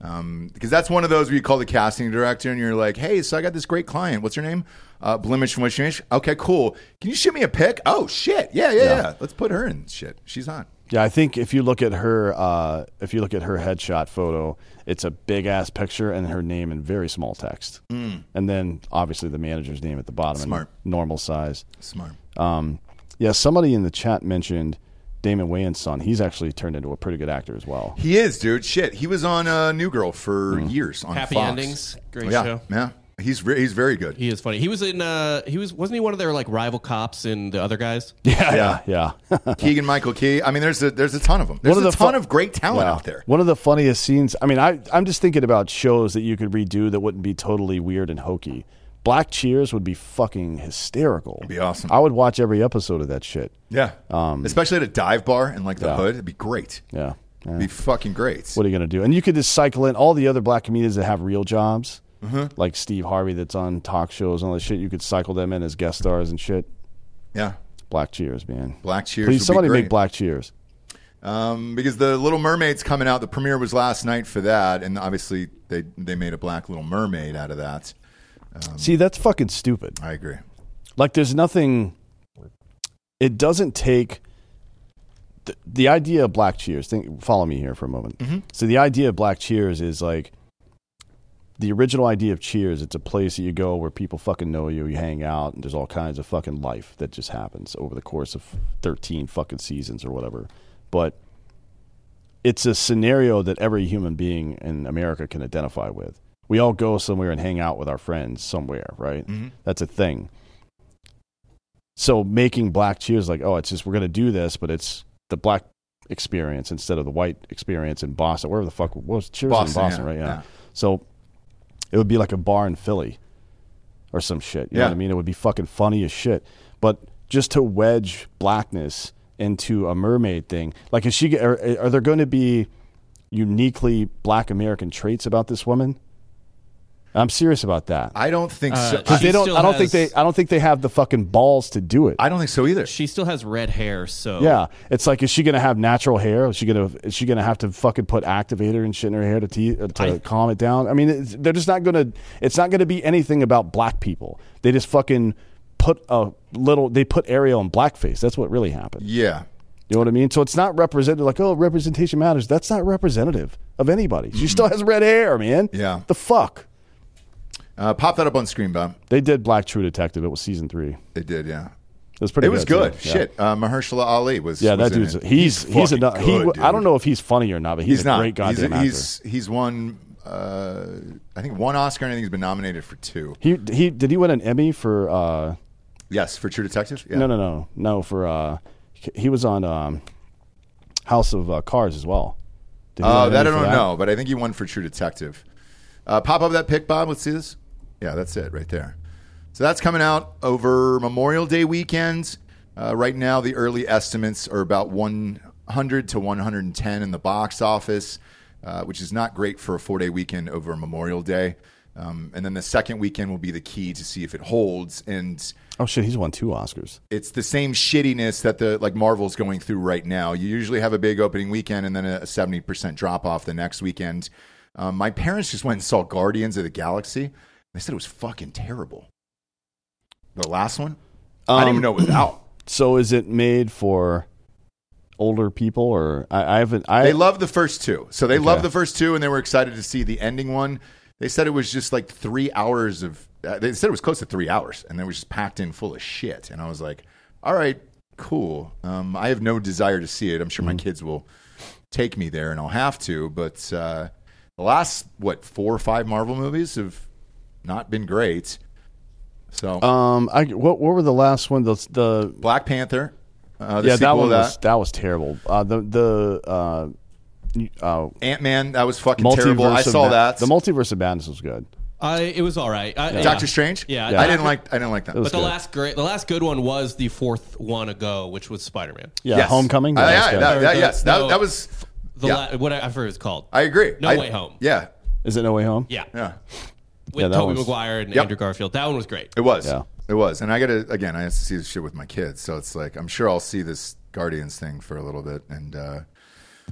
Um, because that's one of those where you call the casting director and you're like, "Hey, so I got this great client. What's her name? Uh, Blemish Wishmish. Okay, cool. Can you shoot me a pic? Oh shit, yeah, yeah, yeah. Let's put her in shit. She's hot. Yeah, I think if you look at her, uh, if you look at her headshot photo, it's a big ass picture and her name in very small text, mm. and then obviously the manager's name at the bottom, in Smart. normal size. Smart. Um, yeah, somebody in the chat mentioned Damon Wayans' son. He's actually turned into a pretty good actor as well. He is, dude. Shit, he was on uh, New Girl for years on Happy Fox. Endings. Great yeah, show. yeah. He's re- he's very good. He is funny. He was in. Uh, he was wasn't he one of their like rival cops in the other guys? Yeah, yeah, yeah. Keegan Michael Key. I mean, there's a there's a ton of them. There's One a of the ton fu- of great talent Yeah. out there. One of the funniest scenes. I mean, I I'm just thinking about shows that you could redo that wouldn't be totally weird and hokey. Black Cheers would be fucking hysterical. It'd be awesome. I would watch every episode of that shit. Yeah, especially at a dive bar in like the Yeah. hood. It'd be great. Yeah. yeah. It'd be fucking great. What are you gonna do? And you could just cycle in all the other black comedians that have real jobs, Mm-hmm. like Steve Harvey that's on talk shows and all that shit. You could cycle them in as guest stars and shit. Yeah, Black Cheers, man. Black Cheers. Please, somebody make Black Cheers. Um, because the Little Mermaid's coming out. The premiere was last night for that, and obviously they they made a Black Little Mermaid out of that. Um, See, that's fucking stupid. I agree. Like, there's nothing. It doesn't take. The, the idea of Black Cheers. Think, follow me here for a moment. Mm-hmm. So the idea of Black Cheers is like the original idea of Cheers. It's a place that you go where people fucking know you. You hang out, and there's all kinds of fucking life that just happens over the course of 13 fucking seasons or whatever. But it's a scenario that every human being in America can identify with. We all go somewhere and hang out with our friends somewhere, right? Mm-hmm. That's a thing. So making black cheers like, oh, it's just we're gonna do this, but it's the black experience instead of the white experience in Boston, wherever the fuck was cheers Boston, in Boston, yeah, right? Yeah. yeah. So it would be like a bar in Philly or some shit. You know Yeah. what I mean? It would be fucking funny as shit. But just to wedge blackness into a mermaid thing, like is she? Are, are there going to be uniquely black American traits about this woman? I'm serious about that. I don't think so. Uh, Because She they don't. still I don't think has- they. I don't think they have the fucking balls to do it. I don't think so either. She still has red hair, so yeah, it's like, is she gonna have natural hair? Is she gonna? Is she gonna have to fucking put activator and shit in her hair to te- uh, to I- calm it down? I mean, it's, they're just not gonna. It's not gonna be anything about black people. They just fucking put a little. They put Ariel in blackface. That's what really happened. yeah. You know what I mean? So it's not represented like, oh, representation matters. That's not representative of anybody. She still has red hair, man. Yeah. The fuck. Uh, pop that up on screen, Bob. They did Black True Detective. It was season three. They did, yeah. It was pretty. It was good. too. Yeah. Shit. Uh, Mahershala Ali was. Yeah, was that dude's it. he's he's, a fucking he. I don't know if he's funny or not, but he's, He's a not. great goddamn he's, actor. he's he's won. Uh, I think one Oscar, and I think he's been nominated for two. He he did he win an Emmy for uh Yes, for True Detective. Yeah. no no no no for uh he was on um House of uh, Cards as well. Did he win Oh, an that I don't know, but I think he won for True Detective. Uh, pop up that pic, Bob. Let's see this. Yeah, that's it right there. So that's coming out over Memorial Day weekend. Uh, right now, the early estimates are about 100 to 110 in the box office, uh, which is not great for a four day weekend over Memorial Day. Um, and then the second weekend will be the key to see if it holds. And Oh shit, he's won two Oscars. it's the same shittiness that the like Marvel's going through right now. You usually have a big opening weekend and then a seventy percent drop off the next weekend. Um, my parents just went and saw Guardians of the Galaxy. They said it was fucking terrible. The last one, I didn't Um, even know it was out. So is it made for older people or I, I haven't I They loved the first two, so they loved the first two, and they were excited to see the ending one. They said it was just like three hours of. Uh, they said it was close to three hours, and they were just packed in full of shit. And I was like, "All right, cool. Um, I have no desire to see it. I'm sure my kids will take me there, and I'll have to. But uh, the last what four or five Marvel movies have not been great. So um I what what were the last one the the Black Panther, uh, the yeah that one to was that was terrible. Uh the the uh uh Ant Man. That was fucking terrible. I saw Ma- that. The Multiverse of Madness was good. I it was all right. I, Doctor. Strange. Yeah, I didn't like. I didn't like that. But the good. last great, the last good one was the fourth one ago, which was Spider Man. Yeah, Yes. Homecoming. Uh, that was yeah, that- that- yes, that, no. that was. The yeah. la- what I, I forget what it's called. I agree. No I- Way Home. Yeah, Is it No Way Home? Yeah, yeah, with Yeah, that Tobey was- Maguire and Yep. Andrew Garfield. That one was great. it was. Yeah. It was, and I got to again. I have to see this shit with my kids, so it's like I'm sure I'll see this Guardians thing for a little bit, and uh,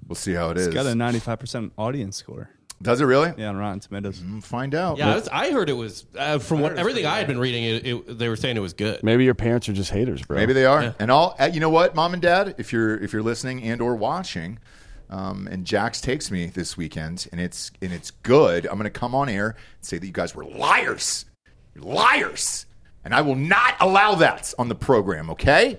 we'll see how it is. It's got a 95% audience score. Does it really? Yeah, on Rotten Tomatoes. We'll find out. Yeah, I, was, I heard it was uh, from what everything I had been reading. It, it, they were saying it was good. Maybe your parents are just haters, bro. Maybe they are. And all uh, you know what, mom and dad, if you're if you're listening and or watching, um, and Jax takes me this weekend and it's and it's good, I'm gonna come on air and say that you guys were liars. You're liars. And I will not allow that on the program, okay?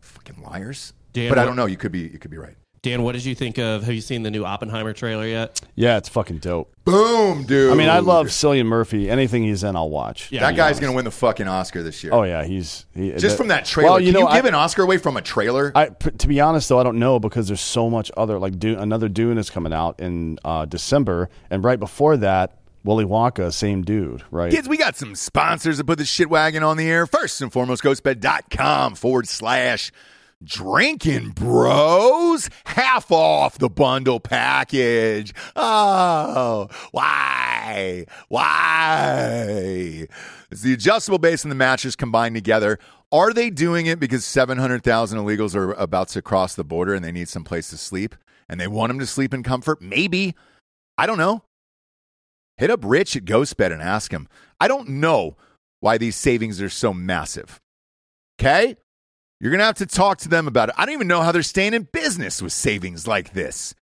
Fucking liars. Dan, but I don't know, you could be you could be right. Dan, what did you think of? Have you seen the new Oppenheimer trailer yet? Yeah, it's fucking dope. Boom, dude. I mean, I love Cillian Murphy. Anything he's in, I'll watch. Yeah, that guy's gonna win the fucking Oscar this year. Oh yeah, he's he, Just from that trailer. Well, you Can know, you give I, an Oscar away from a trailer? I, p- to be honest though, I don't know because there's so much other like Dune, another Dune is coming out in uh, December, and right before that, Willy Wonka, same dude, right? Kids, we got some sponsors that put the shit wagon on the air. First and foremost, ghostbed.com forward slash Drinkin' Bros. Half off the bundle package. Oh, why? Why? It's the adjustable base and the mattress combined together. Are they doing it because 700,000 illegals are about to cross the border and they need some place to sleep and they want them to sleep in comfort? Maybe. I don't know. Hit up Rich at GhostBed and ask him. I don't know why these savings are so massive. Okay? You're going to have to talk to them about it. I don't even know how they're staying in business with savings like this.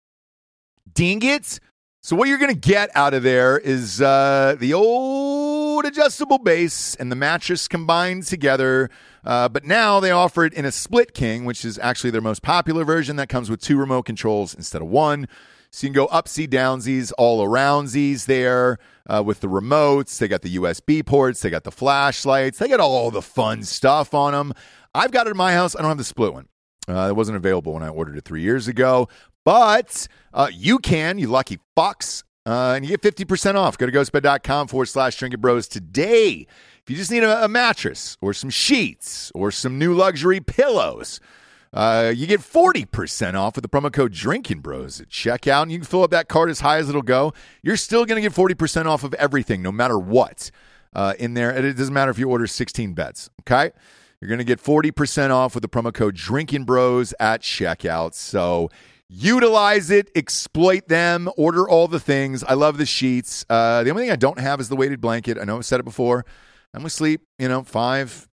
Ding it. So, what you're going to get out of there is uh, the old adjustable base and the mattress combined together. Uh, but now they offer it in a split king, which is actually their most popular version that comes with two remote controls instead of one. So you can go upsy downsies all aroundsies there uh, with the remotes. They got the USB ports. They got the flashlights. They got all the fun stuff on them. I've got it in my house. I don't have the split one. Uh, it wasn't available when I ordered it three years ago, but uh, you can, you lucky fucks. Uh, and you get 50% off. Go to ghostbed.com forward slash Drinkin' Bros today. If you just need a, a mattress or some sheets or some new luxury pillows, uh, you get 40% off with the promo code Drinkin' Bros at checkout, and you can fill up that card as high as it'll go. You're still going to get 40% off of everything, no matter what, uh, in there. And it doesn't matter if you order 16 beds, okay? You're going to get 40% off with the promo code Drinkin' Bros at checkout. So utilize it, exploit them, order all the things. I love the sheets. Uh, the only thing I don't have is the weighted blanket. I know I've said it before. I'm going to sleep, you know, five,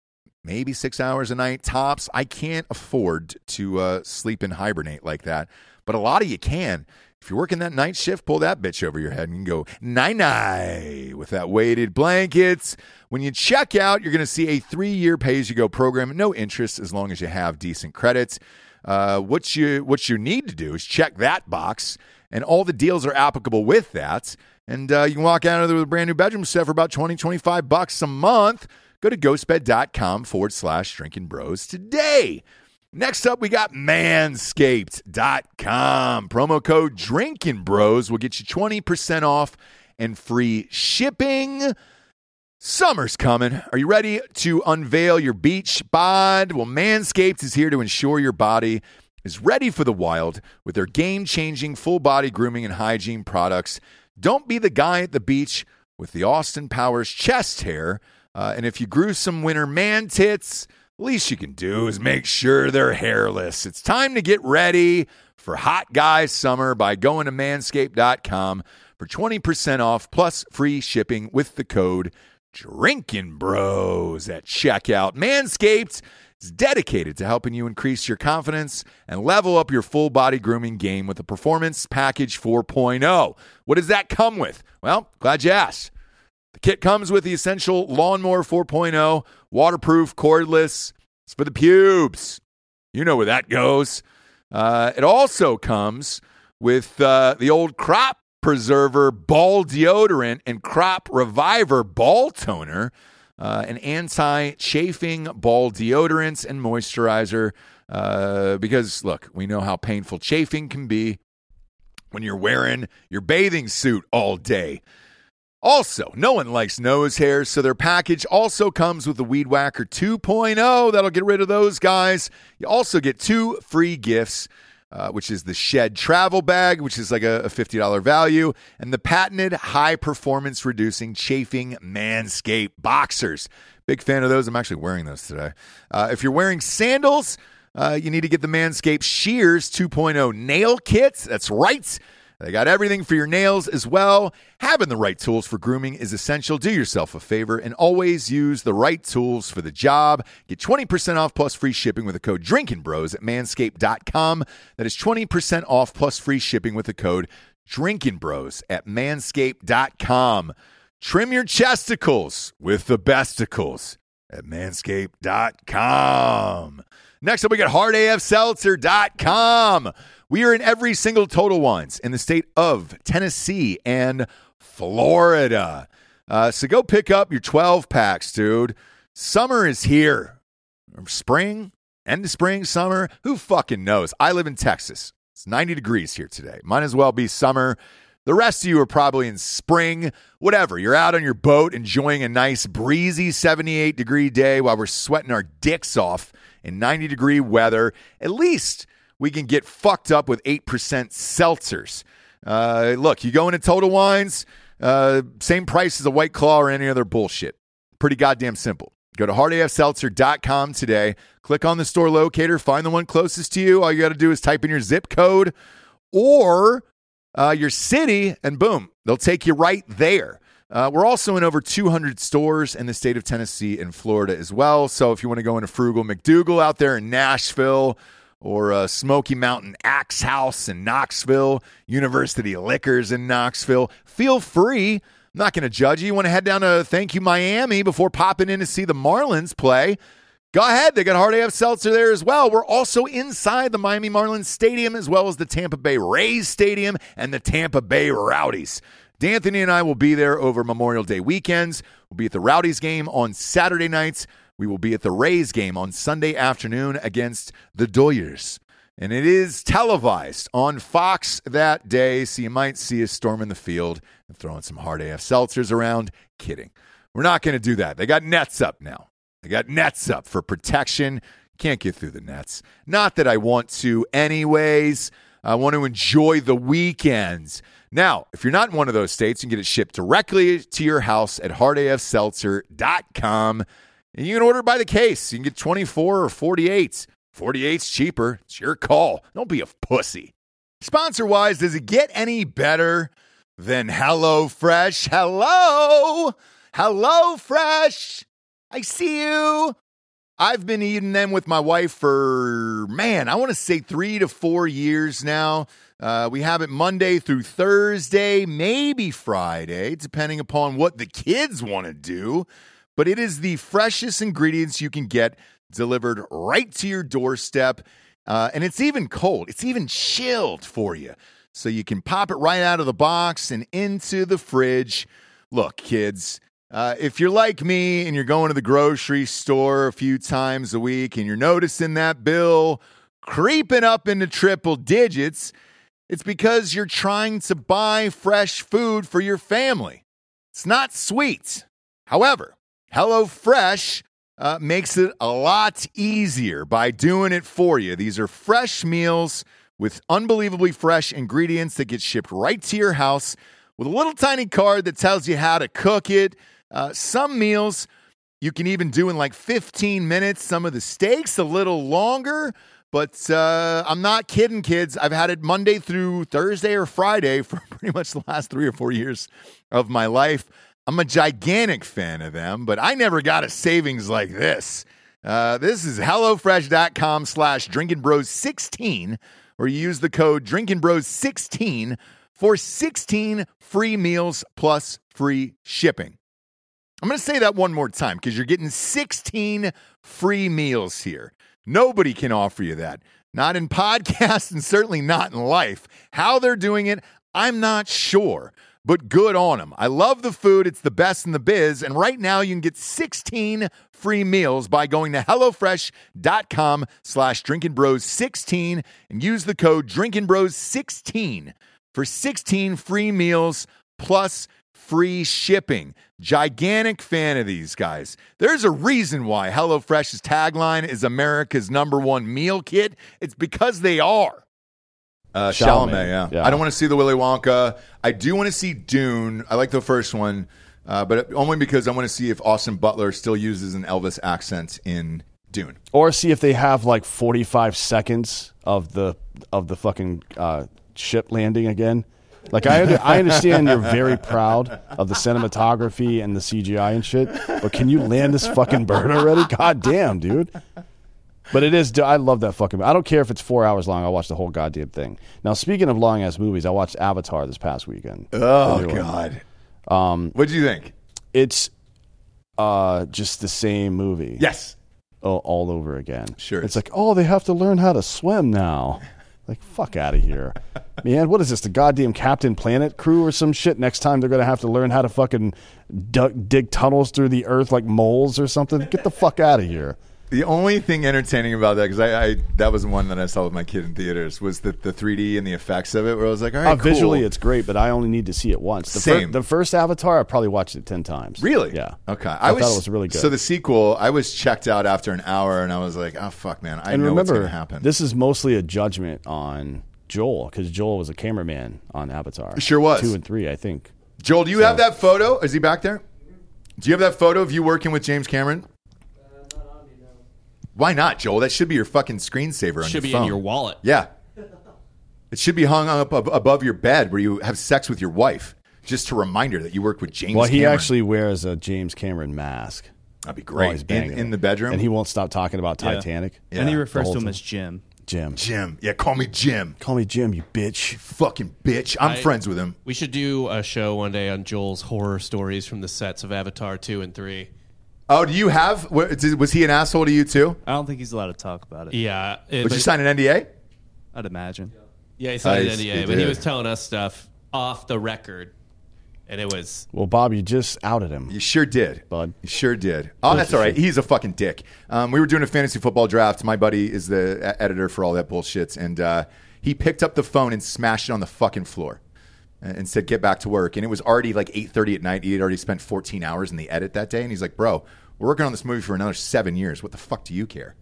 maybe six hours a night tops. I can't afford to uh, sleep and hibernate like that, but a lot of you can. If you're working that night shift, pull that bitch over your head and go night night with that weighted blankets. When you check out, you're going to see a three year pay as you go program, no interest as long as you have decent credits. Uh, what you what you need to do is check that box, and all the deals are applicable with that. And uh, you can walk out of there with a brand new bedroom set for about 20, 25 bucks a month. Go to ghostbed.com forward slash Drinkin' Bros today. Next up, we got manscaped.com. Promo code Drinkin' Bros will get you 20% off and free shipping. Summer's coming. Are you ready to unveil your beach bod? Well, Manscaped is here to ensure your body is ready for the wild with their game changing full body grooming and hygiene products. Don't be the guy at the beach with the Austin Powers chest hair. Uh, and if you grew some winter man tits, least you can do is make sure they're hairless. It's time to get ready for hot guy summer by going to manscaped.com for 20% off plus free shipping with the code Drinkin' Bros at checkout. Manscaped is dedicated to helping you increase your confidence and level up your full body grooming game with the Performance Package 4.0. What does that come with? Well, glad you asked. The kit comes with the essential Lawnmower 4.0, waterproof, cordless. It's for the pubes. You know where that goes. Uh, it also comes with uh, the old crop preserver ball deodorant and crop reviver ball toner, uh, an anti chafing ball deodorants and moisturizer. Uh, because, look, we know how painful chafing can be when you're wearing your bathing suit all day. Also, no one likes nose hairs, so their package also comes with the Weed Whacker 2.0. That'll get rid of those guys. You also get two free gifts. Uh, which is the Shed Travel Bag, which is like a, a $50 value, and the patented high performance reducing chafing Manscaped boxers. Big fan of those. I'm actually wearing those today. Uh, if you're wearing sandals, uh, you need to get the Manscaped Shears 2.0 nail kits. That's right. They got everything for your nails as well. Having the right tools for grooming is essential. Do yourself a favor and always use the right tools for the job. Get 20% off plus free shipping with the code Drinkin' Bros at manscaped.com. That is 20% off plus free shipping with the code Drinkin' Bros at manscaped.com. Trim your chesticles with the besticles at manscaped.com. Next up, we got hardafseltzer.com. We are in every single Total Wines in the state of Tennessee and Florida. Uh, so go pick up your 12 packs, dude. Summer is here. Spring, end of spring, summer. Who fucking knows? I live in Texas. It's 90 degrees here today. Might as well be summer. The rest of you are probably in spring, whatever. You're out on your boat enjoying a nice breezy 78 degree day while we're sweating our dicks off in 90 degree weather. At least we can get fucked up with 8% seltzers. Uh, look, you go into Total Wines, uh, same price as a White Claw or any other bullshit. Pretty goddamn simple. Go to hardafseltzer.com today. Click on the store locator, find the one closest to you. All you got to do is type in your zip code or uh, your city, and boom, they'll take you right there. Uh, we're also in over 200 stores in the state of Tennessee and Florida as well. So if you want to go into Frugal MacDoogal out there in Nashville, or uh, Smoky Mountain Axe House in Knoxville, University Liquors in Knoxville. Feel free. I'm not going to judge you. You want to head down to Thank You Miami before popping in to see the Marlins play? Go ahead. They got Hard AF Seltzer there as well. We're also inside the Miami Marlins Stadium as well as the Tampa Bay Rays Stadium and the Tampa Bay Rowdies. D'Anthony and I will be there over Memorial Day weekends. We'll be at the Rowdies game on Saturday nights. We will be at the Rays game on Sunday afternoon against the Doyers. And it is televised on Fox that day, so you might see us storming the field and throwing some hard AF seltzers around. Kidding. We're not going to do that. They got nets up now. They got nets up for protection. Can't get through the nets. Not that I want to, anyways. I want to enjoy the weekends. Now, if you're not in one of those states, you can get it shipped directly to your house at hardafseltzer.com. And you can order by the case. You can get 24 or 48. 48's cheaper. It's your call. Don't be a pussy. Sponsor wise, does it get any better than HelloFresh? Hello? HelloFresh. I see you. I've been eating them with my wife for, man, I want to say three to four years now. Uh, we have it Monday through Thursday, maybe Friday, depending upon what the kids want to do but it is the freshest ingredients you can get delivered right to your doorstep. Uh, and it's even cold, it's even chilled for you. So you can pop it right out of the box and into the fridge. Look, kids, uh, if you're like me and you're going to the grocery store a few times a week and you're noticing that bill creeping up into triple digits, it's because you're trying to buy fresh food for your family. It's not sweet. However, HelloFresh uh, makes it a lot easier by doing it for you. These are fresh meals with unbelievably fresh ingredients that get shipped right to your house with a little tiny card that tells you how to cook it. Uh, some meals you can even do in like 15 minutes, some of the steaks a little longer. But uh, I'm not kidding, kids. I've had it Monday through Thursday or Friday for pretty much the last three or four years of my life. I'm a gigantic fan of them, but I never got a savings like this. Uh, this is HelloFresh.com slash Drinkin' Bros 16, where you use the code Drinkin' Bros 16 for 16 free meals plus free shipping. I'm going to say that one more time because you're getting 16 free meals here. Nobody can offer you that. Not in podcasts and certainly not in life. How they're doing it, I'm not sure but good on them. I love the food. It's the best in the biz. And right now you can get 16 free meals by going to HelloFresh.com slash Drinkin' Bros 16 and use the code Drinkin' Bros 16 for 16 free meals plus free shipping. Gigantic fan of these guys. There's a reason why HelloFresh's tagline is America's number one meal kit. It's because they are. Uh, Chalamet, Chalamet, yeah. yeah. I don't want to see the Willy Wonka. I do want to see Dune. I like the first one, uh, but only because I want to see if Austin Butler still uses an Elvis accent in Dune. or see if they have like 45 seconds of the of the fucking uh, ship landing again. Like I under, I understand you're very proud of the cinematography and the CGI and shit, but can you land this fucking bird already? God damn, dude. But it is. I love that fucking. I don't care if it's four hours long. I'll watch the whole goddamn thing. Now, speaking of long ass movies, I watched Avatar this past weekend. Oh The new one. God. Um, what do you think? It's uh, just the same movie. Yes. all, all over again. Sure. It's like, oh, they have to learn how to swim now. Like, fuck out of here. Man, what is this? The goddamn Captain Planet crew or some shit? Next time they're going to have to learn how to fucking duck, dig tunnels through the earth like moles or something? Get the fuck out of here. The only thing entertaining about that, because I, I that was one that I saw with my kid in theaters, was the, the 3D and the effects of it. Where I was like, all right, Uh, Visually, it's great, but I only need to see it once. The, Same. the first Avatar, I probably watched it 10 times. Really? Yeah. Okay. I, thought it was really good. So the sequel, I was checked out after an hour, and I was like, "Oh fuck, man! I and know what's remember, going to happen." this is mostly a judgment on Joel because Joel was a cameraman on Avatar. Sure was. Two and three, I think. Joel, do you have that photo? Is he back there? Do you have that photo of you working with James Cameron? Why not, Joel? That should be your fucking screensaver on Should your be phone. in your wallet. Yeah. It should be hung up ab- above your bed where you have sex with your wife, just a reminder that you work with James. Well, he Cameron. actually wears a James Cameron mask. that'd be while he's great in, banging in it. the bedroom. and he won't stop talking about Yeah. Titanic. and he refers to him time. as Jim. Jim, Jim, yeah, call me Jim. call me Jim, you bitch. Fucking bitch. I'm I- friends with him. We should do a show one day on Joel's horror stories from the sets of Avatar 2 and 3. Oh, do you have? Was he an asshole to you too? I don't think he's allowed to talk about it. Yeah. it- Would you sign an NDA? I'd imagine. Yeah, he signed Nice, an he NDA, but he was telling us stuff off the record. And it was Well, Bob, you just outed him. You sure did, Bud. You sure did. Oh, that's all right. He's a fucking dick. Um, we were doing a fantasy football draft. My buddy is the editor for all that bullshit, and uh, he picked up the phone and smashed it on the fucking floor, and said, "Get back to work." And it was already like eight thirty at night. He had already spent fourteen hours in the edit that day, and he's like, "Bro, we're working on this movie for another seven years. What the fuck do you care?"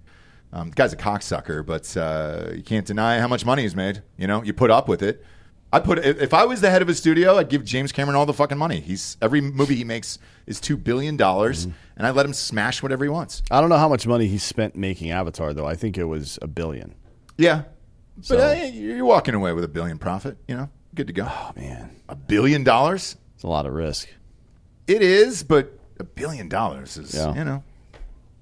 Um, the guy's a cocksucker, but uh, you can't deny how much money he's made. You know, you put up with it. I put if if I was the head of a studio, I'd give James Cameron all the fucking money. He's every movie he makes is two billion dollars, and I let him smash whatever he wants. I don't know how much money he spent making Avatar, though. I think it was a billion. Yeah, but uh, you're walking away with a billion profit. You know, good to go. Oh man, A billion dollars? it's a lot of risk. It is, but a billion dollars is Yeah. you know,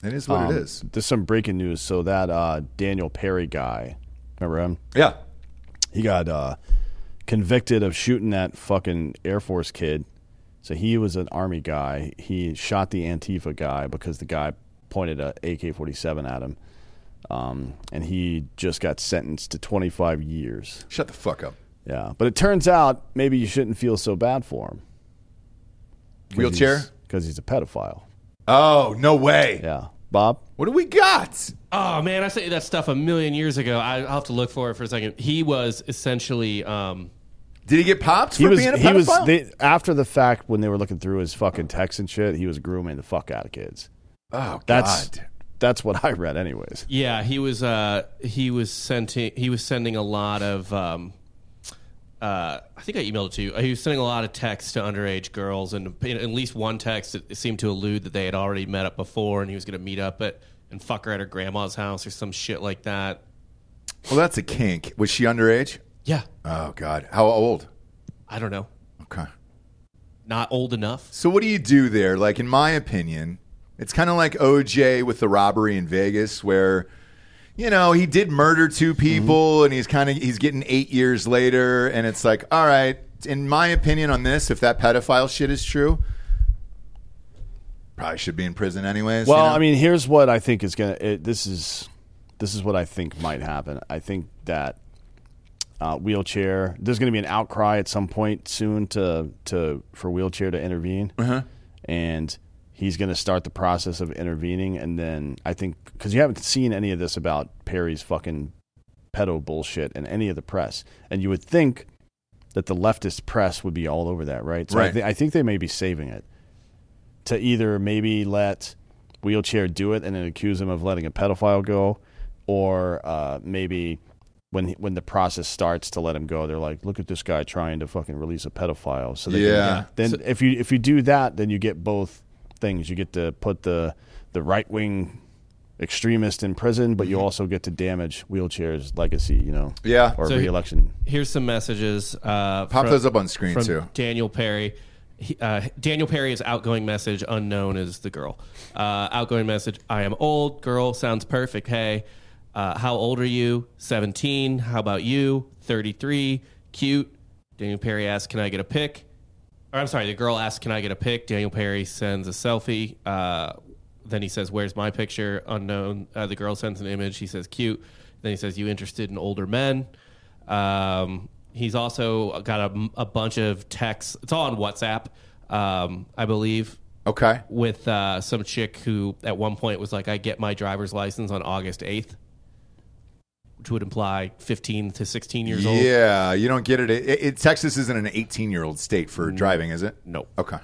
it is what Um, it is. There's some breaking news. So that uh, Daniel Perry guy, remember him? Yeah, He got uh, convicted of shooting that fucking Air Force kid. So he was an army guy. He shot the Antifa guy because the guy pointed a AK-47 at him, um, and he just got sentenced to 25 years. shut the fuck up. Yeah, but it turns out maybe you shouldn't feel so bad for him. Wheelchair? because he's a pedophile. Oh no way! Yeah, Bob. What do we got? Oh man, I say that stuff a million years ago. I, I'll have to look for it for a second. He was essentially, um, Did he get popped for He was being a pedophile? he was they, after the fact when they were looking through his fucking texts and shit. He was grooming the fuck out of kids. oh god. That's that's what I read, anyways. yeah, he was, uh, he was sending, he was sending a lot of, um, uh, I think I emailed it to you. He was sending a lot of texts to underage girls, and in at least one text it seemed to allude that they had already met up before, and he was going to meet up at and fuck her at her grandma's house or some shit like that. well, that's a kink. Was she underage? Yeah, Oh god. How old? I don't know, Okay. not old enough. So what do you do there? Like in my opinion, it's kind of like OJ with the robbery in Vegas where you know, he did murder two people and he's kind of he's getting 8 years later and it's like, all right, in my opinion on this, if that pedophile shit is true, probably should be in prison anyways. you Well, know? I mean, here's what I think is gonna. This is this is what I think might happen. I think that uh, wheelchair. There's going to be an outcry at some point soon to to for wheelchair to intervene, and he's going to start the process of intervening. And then I think because you haven't seen any of this about Perry's fucking pedo bullshit in any of the press, and you would think that the leftist press would be all over that, right? So I, Right. I think they may be saving it to either maybe let wheelchair do it and then accuse him of letting a pedophile go, or uh, maybe when he, when the process starts to let him go, they're like, look at this guy trying to fucking release a pedophile. So can- Yeah. then if you if you do that, then you get both things. You get to put the the right wing extremist in prison, but you also get to damage wheelchair's legacy. You know, Yeah. or So- reelection. Here's some messages. Uh, Pop from- those up on screen, from too. Daniel Perry. He, uh, Daniel Perry's outgoing message, unknown is the girl. Uh, outgoing message: I am old. Girl sounds perfect. Hey, uh, how old are you? Seventeen. How about you? Thirty-three. Cute. Daniel Perry asks, "Can I get a pic?" Or I'm sorry, the girl asks, "Can I get a pic?" Daniel Perry sends a selfie. Uh, then he says, "Where's my picture?" Unknown. Uh, the girl sends an image. He says, "Cute." Then he says, "You interested in older men?" Um, he's also got a, a bunch of texts. It's all on WhatsApp, um, I believe, Okay. with uh, some chick who at one point was like, "I get my driver's license on August 8th," which would imply 15 to 16 years old. Yeah, you don't get it. It, it. Texas isn't an 18 year old state for driving, is it? No. Okay.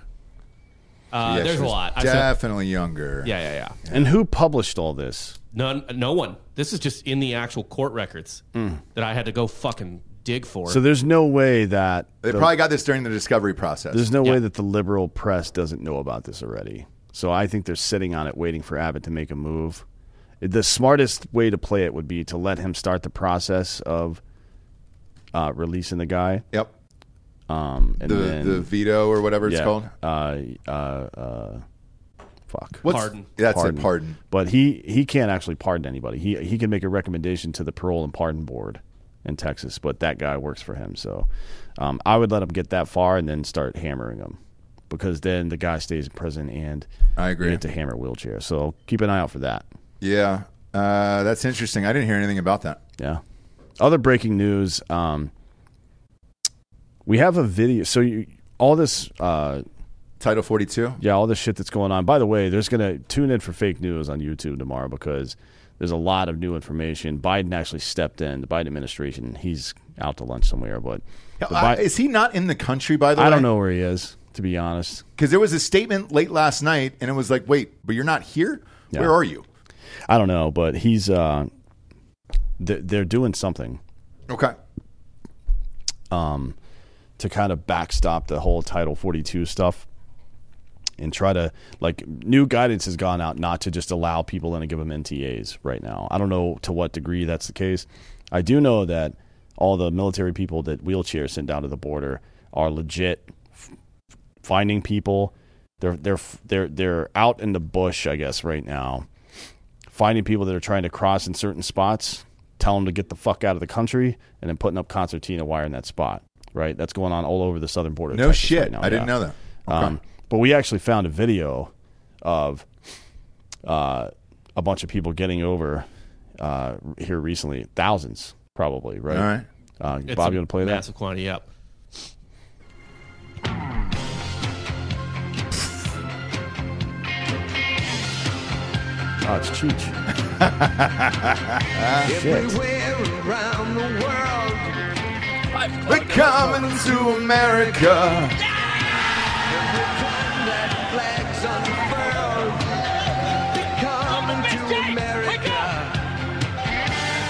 Uh, Yeah, there's a lot. I saw- Definitely younger. yeah, yeah, yeah. And who published all this? None, no one. This is just in the actual court records that I had to go fucking dig for. So there's no way that They the- probably got this during the discovery process. there's no Yeah. way that the liberal press doesn't know about this already. So I think they're sitting on it, waiting for Abbott to make a move. The smartest way to play it would be to let him start the process of uh, releasing the guy, Yep. um, and The then the veto or whatever it's yeah, called. Uh, uh, uh, fuck. What's, Pardon. That's it. Pardon. But he he can't actually pardon anybody. He he can make a recommendation to the parole and pardon board in Texas, but that guy works for him. So um, I would let him get that far and then start hammering him because then the guy stays in prison and I agree. get to hammer wheelchair. So keep an eye out for that. Yeah. Uh, that's interesting. I didn't hear anything about that. Yeah. Other breaking news. Um, we have a video. So you, all this. Uh, Title 42. Yeah, all this shit that's going on. By the way, there's going to tune in for fake news on YouTube tomorrow because there's a lot of new information. Biden actually stepped in, the Biden administration. He's out to lunch somewhere, but Uh, Bi- is he not in the country, by the way? I don't know where he is, to be honest. Because there was a statement late last night, and it was like, wait, but you're not here? Yeah. Where are you? I don't know, but he's uh, they're, they're doing something Okay. um, to kind of backstop the whole Title 42 stuff and try to like new guidance has gone out not to just allow people in and give them NTAs right now. I don't know to what degree that's the case. I do know that all the military people that wheelchairs sent down to the border are legit f- finding people. They're they're they're they're out in the bush, I guess, right now, finding people that are trying to cross in certain spots, tell them to get the fuck out of the country, and then putting up concertina wire in that spot. Right, that's going on all over the southern border. of No Texas shit. right now, I didn't know that. Okay. Um, but we actually found a video of uh, a bunch of people getting over uh, here recently. Thousands, probably, right? All right. Uh, Bob, you want to play that? massive quantity? Yep. Oh, it's Cheech. Shit. Around the world, We're coming to America. that flags unfurled. They're coming to America.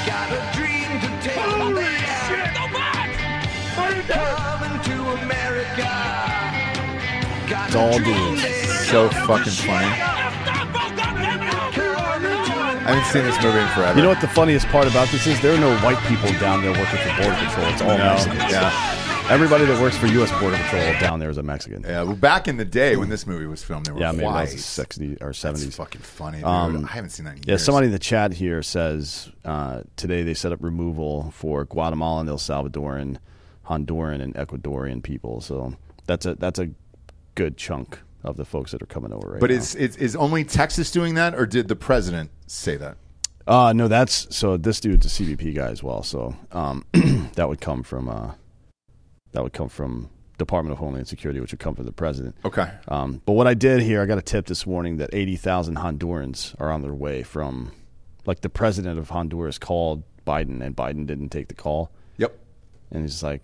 Got a dream to take them there. Coming to America. Got It's all a dream dudes. So fucking funny. I haven't seen this movie in forever. You know what the funniest part about this is? There are no white people down there working for Border Patrol. It's all Mexicans. Yeah. Everybody that works for U.S. Border Patrol down there is a Mexican. Yeah, well, back in the day when this movie was filmed, there were Yeah, maybe white. that was the 60s or 70s. That's fucking funny, dude. Um, I haven't seen that in Yeah, years. somebody in the chat here says uh, today they set up removal for Guatemalan, El Salvadoran, Honduran, and Ecuadorian people. So that's a that's a good chunk of the folks that are coming over right But now. is, is is only Texas doing that, or did the president say that? uh, no, that's so this dude's a CBP guy as well. So um, that would come from uh, that would come from Department of Homeland Security, which would come from the president. Okay. Um, but what I did here, I got a tip this morning that 80,000 Hondurans are on their way from, like, the president of Honduras called Biden, and Biden didn't take the call. Yep. And he's like,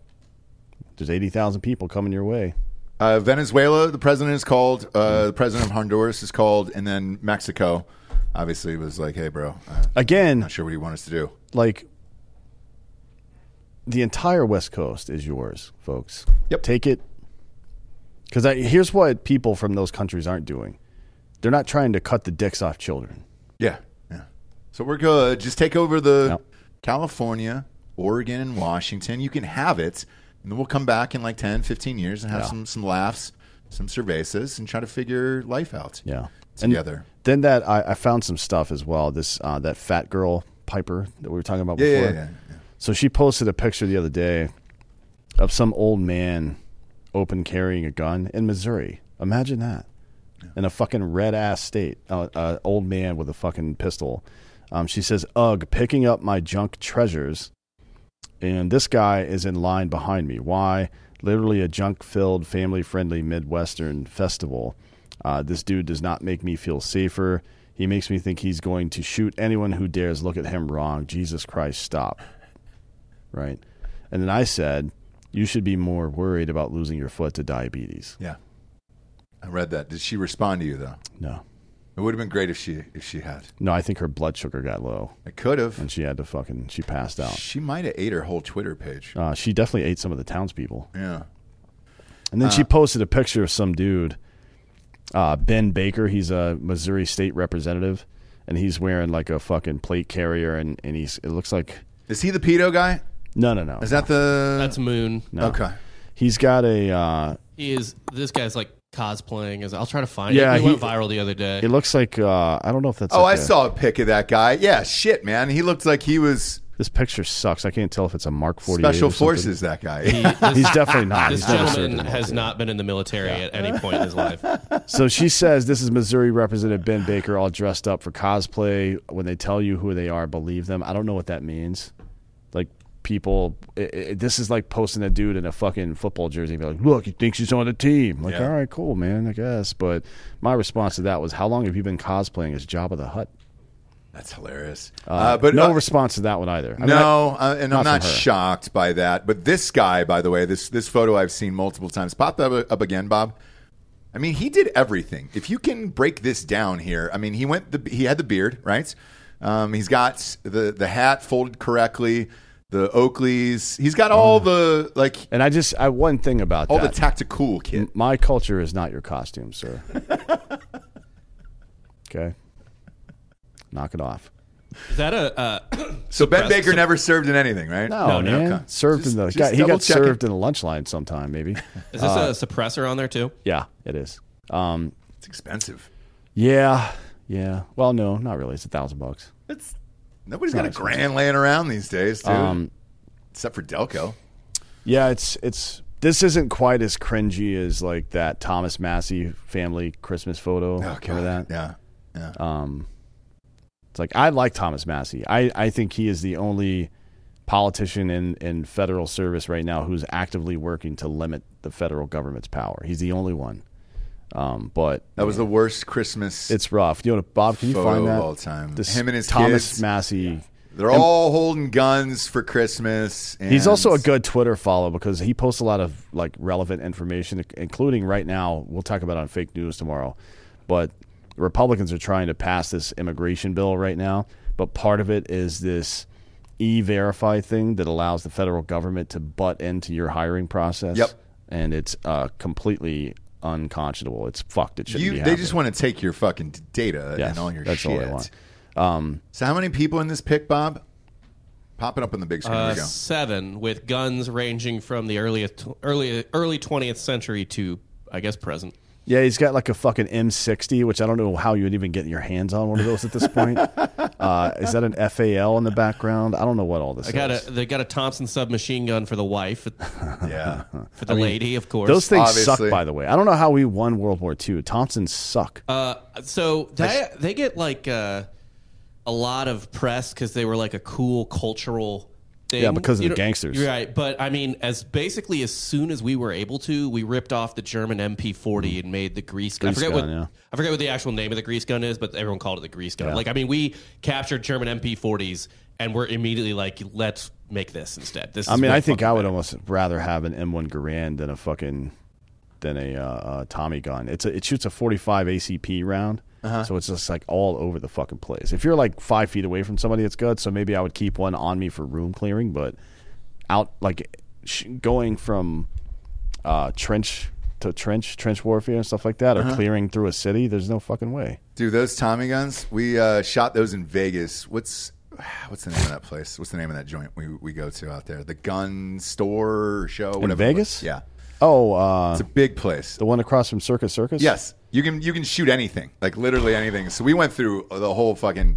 There's eighty thousand people coming your way. Uh, Venezuela, the president is called. Uh, the president of Honduras is called, and then Mexico, obviously, was like, "Hey, bro, uh, Again, not sure what you want us to do." like the entire West Coast is yours, folks. Yep. Take it. Because here's what people from those countries aren't doing. They're not trying to cut the dicks off children. Yeah, yeah. So we're good. Just take over the. California, Oregon, and Washington. You can have it, and then we'll come back in like 10, 15 years and have Yeah. some some laughs, some cervezas, and try to figure life out. Yeah. Together. And then that I, I found some stuff as well. This uh, that fat girl Piper that we were talking about Yeah, before. yeah, yeah, yeah. So she posted a picture the other day of some old man open carrying a gun in Missouri. Imagine that. In a fucking red ass state. Uh, uh, old man with a fucking pistol. Um, she says, Ugh, picking up my junk treasures. And this guy is in line behind me. Why? Literally a junk filled, family friendly Midwestern festival. Uh, this dude does not make me feel safer. He makes me think he's going to shoot anyone who dares look at him wrong. Jesus Christ, stop right? And then I said, you should be more worried about losing your foot to diabetes. Yeah. I read that. Did she respond to you though? No, It would have been great if she if she had. no, I think her blood sugar got low It could have. and she had to fucking she passed out. She might have ate her whole Twitter page. Uh, she definitely ate some of the townspeople. Yeah. And then she posted a picture of some dude, uh, Ben Baker. He's a Missouri state representative, and he's wearing like a fucking plate carrier, and, and he's it looks like Is he the pedo guy? no, no, no. Is that the? That's Moon. no. okay. He's got a. Uh, He is this guy's like cosplaying as I'll try to find Yeah, it. He, he- went viral the other day. it looks like uh, I don't know if that's. Oh, like I a- saw a pic of that guy. Yeah, shit, man. He looked like he was This picture sucks. I can't tell if it's a Mark Forty. special forces. That guy. He- this, He's definitely not. this He's gentleman served has the not been in the military at any point in his life. So she says this is Missouri Representative Ben Baker, all dressed up for cosplay. When they tell you who they are, believe them. I don't know what that means. Like people, it, it, this is like posting a dude in a fucking football jersey, and be like, "Look, he thinks he's on the team." Like, Yeah. all right, cool, man, I guess. But my response to that was, "How long have you been cosplaying as Jabba the Hutt?" That's hilarious. Uh, Uh, but no uh, response to that one either. I mean, no, uh, and I'm not not from her. shocked by that. But this guy, by the way, this this photo I've seen multiple times. Pop that up, up again, Bob. I mean, he did everything. If you can break this down here, I mean, he went. The, he had the beard, right? Um, he's got the the hat folded correctly. The Oakleys. He's got all the like and I just, I one thing about all that. the tactical kit. my culture is not your costume, sir. okay, knock it off. Is that a uh, So Ben Baker sup- never served in anything, right? No, No, no, man. okay. Served Just- in the got, he got double-checking. served in the lunch line sometime, maybe. Is this a suppressor on there too? yeah, it is. Um, It's expensive. yeah, yeah. Well, no, not really. It's a thousand bucks. It's nobody's got a Not grand laying around these days, dude. Um, Except for Delco. Yeah, it's it's. This isn't quite as cringy as like that Thomas Massie family Christmas photo. Oh, Remember that? Yeah, yeah. Um, it's like I like Thomas Massie. I, I think he is the only politician in, in federal service right now who's actively working to limit the federal government's power. He's the only one. Um, but that was the worst Christmas. it's rough. You know, Bob, can you find that? all time. This Him and his Thomas kids. Massie. They're all holding guns for Christmas. And He's also a good Twitter follow because he posts a lot of like relevant information, including right now. We'll talk about it on fake news tomorrow, but the Republicans are trying to pass this immigration bill right now. But part of it is this e-verify thing that allows the federal government to butt into your hiring process. Yep. and it's uh, completely unconscionable. It's fucked. It shouldn't You, be. they just want to take your fucking data Yes, and all your that's shit. all they want. Um, so how many people in this pic, Bob? Popping up on the big screen. Uh, we go. seven with guns ranging from the earliest early early twentieth century to I guess present. Yeah, he's got like a fucking M60, which I don't know how you would even get your hands on one of those at this point. uh, is that an FAL in the background? I don't know what all this I got is. a they got a Thompson submachine gun for the wife Yeah. for the lady of course. Those things Obviously. suck, by the way. I don't know how we won World War II. Thompsons suck. Uh, so they they get like uh, a lot of press because they were like a cool cultural thing. Yeah, because of You the know, gangsters. Right, but I mean, as basically as soon as we were able to, we ripped off the German MP40 and made the grease gun. Grease I forget gun, what yeah. I forget what the actual name of the grease gun is, but everyone called it the grease gun. Yeah. Like, I mean, we captured German MP40s and we're immediately like, let's make this instead. This. Is I mean, I think I would better. almost rather have an M1 Garand than a fucking than a uh, uh, Tommy gun. It's a, it shoots a 45 ACP round, Uh-huh. so it's just like all over the fucking place. If you're like five feet away from somebody, it's good. So maybe I would keep one on me for room clearing, but out like sh- going from uh, trench to trench, trench warfare and stuff like that, or Uh-huh. clearing through a city, there's no fucking way. Dude, those Tommy guns, we uh, shot those in Vegas. What's what's the name of that place? What's the name of that joint we, we go to out there? The gun store or show? Whatever. was. Vegas? Yeah. Oh, uh, It's a big place. the one across from Circus Circus. Yes, you can you can shoot anything, like literally anything. So we went through the whole fucking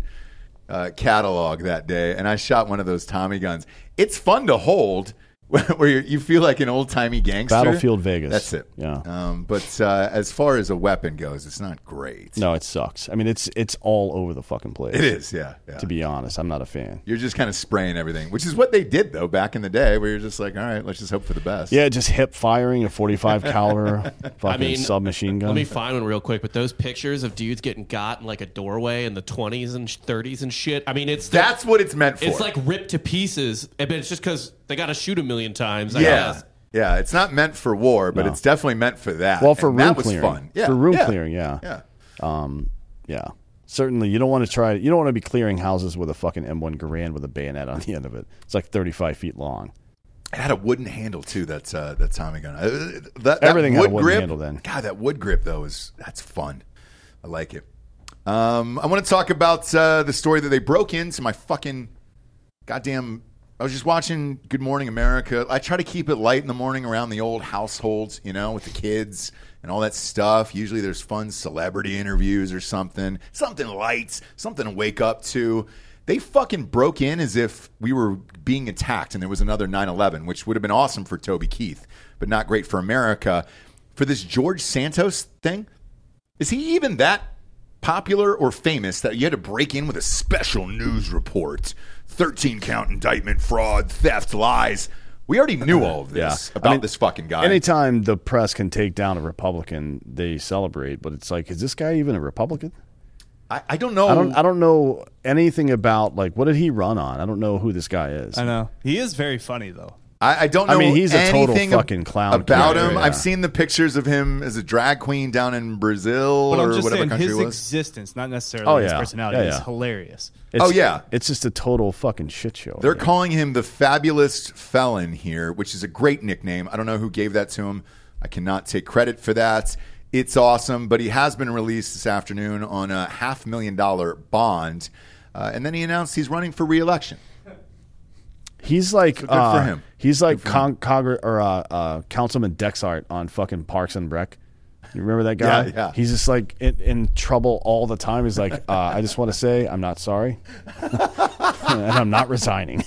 uh, catalog that day, and I shot one of those Tommy guns. It's fun to hold, where you you feel like an old timey gangster. Battlefield Vegas. That's it. Yeah. Um, but uh, as far as a weapon goes, it's not great. No, it sucks. I mean, it's it's all over the fucking place. it is. Yeah. yeah. To be honest, I'm not a fan. You're just kind of spraying everything, which is what they did though back in the day, where you're just like, all right, let's just hope for the best. Yeah, just hip firing a 45 caliber fucking I mean, submachine gun. Let me find one real quick. But those pictures of dudes getting got in like a doorway in the 20s and 30s and shit. I mean, it's That's what it's meant for. it's like ripped to pieces. But it's just because they got to shoot a million times. I yeah. guess. Yeah, it's not meant for war, but No. it's definitely meant for that. well, for And room that was clearing. fun. Yeah, For room yeah. clearing, yeah. Yeah. Um, yeah. Certainly, you don't want to try. You don't want to be clearing houses with a fucking M1 Garand with a bayonet on the end of it. It's like 35 feet long. It had a wooden handle too. That's uh, that Tommy gun. Uh, that, that Everything had a wooden grip. handle then. God, that wood grip though is that's fun. I like it. Um, I want to talk about uh, the story that they broke into my fucking goddamn. I was just watching Good Morning America. I try to keep it light in the morning around the old households, you know, with the kids and all that stuff. Usually there's fun celebrity interviews or something, something light, something to wake up to. They fucking broke in as if we were being attacked and there was another 9 11, which would have been awesome for Toby Keith, but not great for America. For this George Santos thing, is he even that popular or famous that you had to break in with a special news report? 13 count indictment, fraud, theft, lies. We already knew all of this Yeah. about I mean, this fucking guy. Anytime the press can take down a Republican, they celebrate. But it's like, is this guy even a Republican? I, I don't know. I don't. I don't know anything about like what did he run on. I don't know who this guy is. I know he is very funny though. I, I don't know. I mean, he's a total fucking clown about character, him. yeah. I've seen the pictures of him as a drag queen down in Brazil But or I'm just whatever saying country his it was. existence, not necessarily Oh, his yeah. personality, Yeah, is hilarious. It's- Oh, yeah. it's just a total fucking shit show. They're Yeah. calling him the fabulous felon here, which is a great nickname. I don't know who gave that to him. I cannot take credit for that. It's awesome, but he has been released this afternoon on a half million dollar bond, uh, and then he announced he's running for reelection. He's like good uh, for him. He's like con- Congre- or uh, uh, Councilman Dexhart on fucking Parks and Rec. You remember that guy? Yeah, yeah. He's just like in, in trouble all the time. He's like, uh, I just want to say I'm not sorry, and I'm not resigning.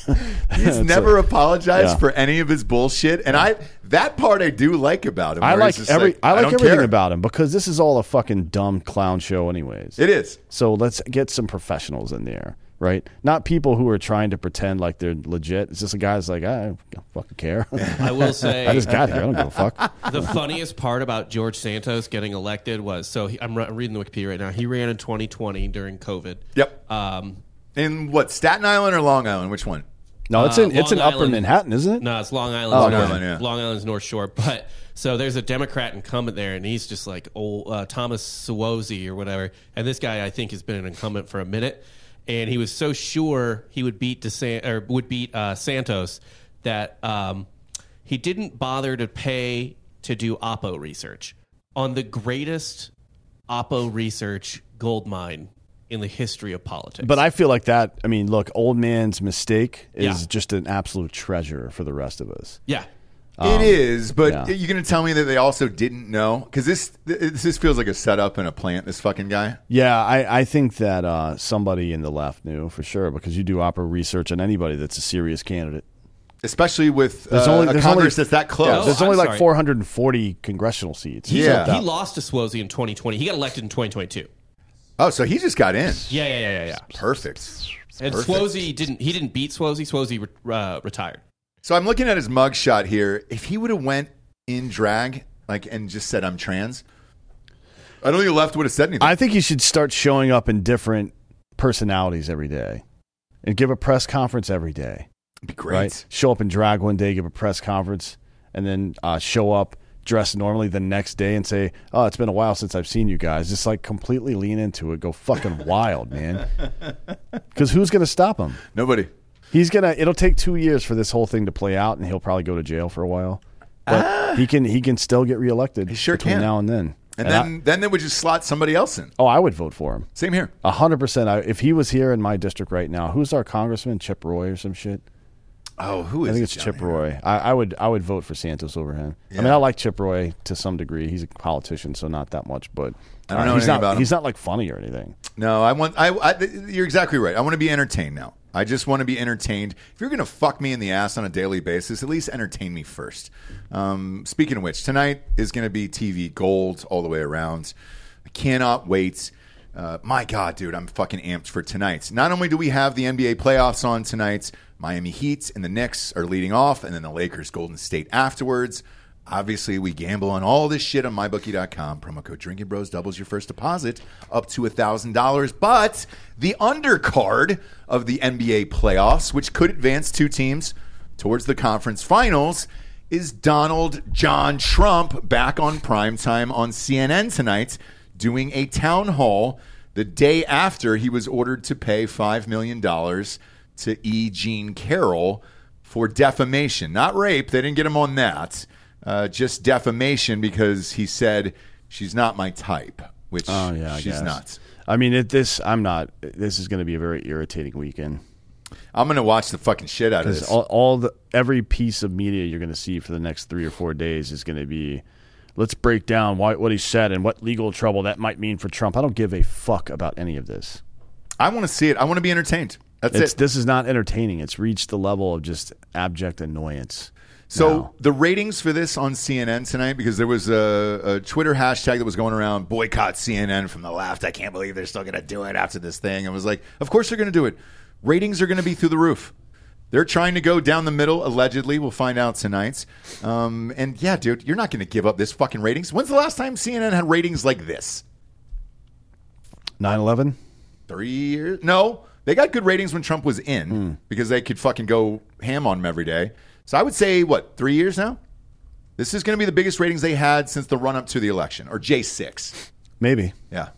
He's never like- apologized yeah. for any of his bullshit, and I that part I do like about him. I like every. I like don't everything care. about him because this is all a fucking dumb clown show, anyways. it. Is So let's get some professionals in there, right? Not people who are trying to pretend like they're legit. It's just a guy that's like, I don't fucking care. I will say I just got here. I don't give a fuck. the funniest part about George Santos getting elected was so he, I'm, re- reading the Wikipedia right now. He ran in 2020 during COVID. Yep. Um, in what Staten Island or Long Island? Which one? No, it's Uh, in it's in Upper Manhattan, isn't it? No, it's Long Island. Oh, North, okay. Island, yeah. Long Island's North Shore. But so there's a Democrat incumbent there, and he's just like old uh, Thomas Suozzi or whatever. And this guy, I think, has been an incumbent for a minute. And he was so sure he would beat DeSan- or would beat uh, Santos that um, he didn't bother to pay to do Oppo research on the greatest Oppo research gold mine in the history of politics. But I feel like that. I mean, look, old man's mistake is Yeah. just an absolute treasure for the rest of us. yeah. It is, but Um, yeah. you're going to tell me that they also didn't know because this this this feels like a setup and a plant. This fucking guy. Yeah, I, I think that uh, somebody in the left knew for sure because you do oppo research on anybody that's a serious candidate. especially with There's uh, only- a there's Congress only- that's that close. Yeah, There's I'm only like sorry. 440 congressional seats. Yeah. He lost to Suozzi in 2020. He got elected in 2022. Oh, so he just got in. Yeah, yeah, yeah, yeah, yeah. Perfect. And Perfect. Suozzi didn't. He didn't beat Suozzi. Suozzi re- uh, retired. So I'm looking at his mugshot here. If he would have went in drag, like, and just said I'm trans, I don't think the left would have said anything. I think you should start showing up in different personalities every day, and give a press conference every day. It'd be great. Right? Show up in drag one day, give a press conference, and then uh, show up dressed normally the next day and say, "Oh, it's been a while since I've seen you guys." Just like completely lean into it, go fucking wild, man. Because who's gonna stop him? Nobody. He's gonna. It'll take two years for this whole thing to play out, and he'll probably go to jail for a while. But he can. He can still get reelected. Ah. He sure between can. now and then. And, I- then, then they would just slot somebody else in. oh, I would vote for him. Same here. A hundred percent. If he was here in my district right now, who's our congressman? Chip Roy or some shit. Oh, who is I think it's Chip? Roy. I, I would I would vote for Santos over him. I mean, I like Chip Roy to some degree. He's a politician, so not that much. But I don't uh, know he's not. about him. he's not like funny or anything. No, I want. I, I. You're exactly right. I want to be entertained now. I just want to be entertained. If you're going to fuck me in the ass on a daily basis, at least entertain me first. Um, speaking of which, tonight is going to be TV gold all the way around. I cannot wait. Uh, my God, dude, I'm fucking amped for tonight. Not only do we have the NBA playoffs on tonight, Miami Heat and the Knicks are leading off, and then the Lakers, Golden State afterwards. Obviously, we gamble on all this shit on mybookie.com. Promo code Drinkin' Bros doubles your first deposit up to $1,000. But the undercard of the NBA playoffs, which could advance two teams towards the conference finals, is Donald John Trump back on primetime on CNN tonight doing a town hall the day after he was ordered to pay $5 million to E. Jean Carroll for defamation, not rape. They didn't get him on that. Uh, just defamation because he said she's not my type, which Oh yeah, I she's guess. not. I mean, it, this I'm not. This is going to be a very irritating weekend I'm gonna watch the fucking shit out of this. all, all the every piece of media you're going to see for the next three or four days is going to be. Let's break down why, what he said and what legal trouble that might mean for Trump. I don't give a fuck about any of this. I want to see it. I want to be entertained. That's It's, it. this is not entertaining. It's reached the level of just abject annoyance. So now. the ratings for this on CNN tonight, because there was a, a Twitter hashtag that was going around, boycott CNN from the left. I can't believe they're still going to do it after this thing. I was like, of course they're going to do it. Ratings are going to be through the roof. They're trying to go down the middle, allegedly. We'll find out tonight. Um, and yeah, dude, you're not going to give up this fucking ratings. When's the last time CNN had ratings like this? 9/11. Three years? No, they got good ratings when Trump was in because they could fucking go ham on him every day. So I would say what three years now. This is going to be the biggest ratings they had since the run up to the election, or J six. Maybe. Yeah,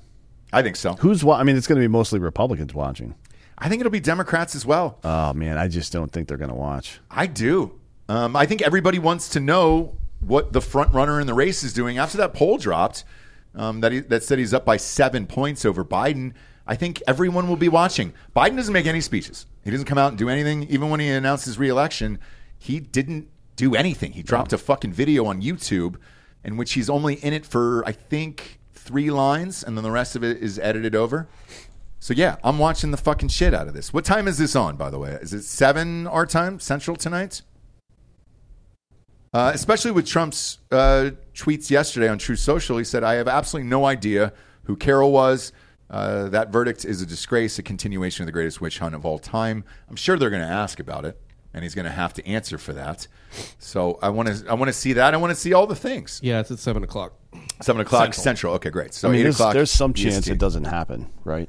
I think so. Who's wa- I mean, it's going to be mostly Republicans watching. I think it'll be Democrats as well. Oh man, I just don't think they're going to watch. I do. Um, I think everybody wants to know what the front runner in the race is doing after that poll dropped. Um, that he, that said he's up by seven points over Biden. I think everyone will be watching. Biden doesn't make any speeches. He doesn't come out and do anything. Even when he announces his reelection, he didn't do anything. He dropped a fucking video on YouTube in which he's only in it for I think three lines, and then the rest of it is edited over. So yeah, I'm watching the fucking shit out of this. What time is this on, by the way? Is it seven our time central tonight? Uh, especially with Trump's uh, tweets yesterday on Truth Social, he said, "I have absolutely no idea who Carroll was. Uh, that verdict is a disgrace, a continuation of the greatest witch hunt of all time. I'm sure they're going to ask about it, and he's going to have to answer for that. So I want to, I want to see that. I want to see all the things. Yeah, it's at seven o'clock. Seven o'clock Central. Central. Okay, great. So I mean, eight there's, o'clock. there's some chance EST. it doesn't happen, right?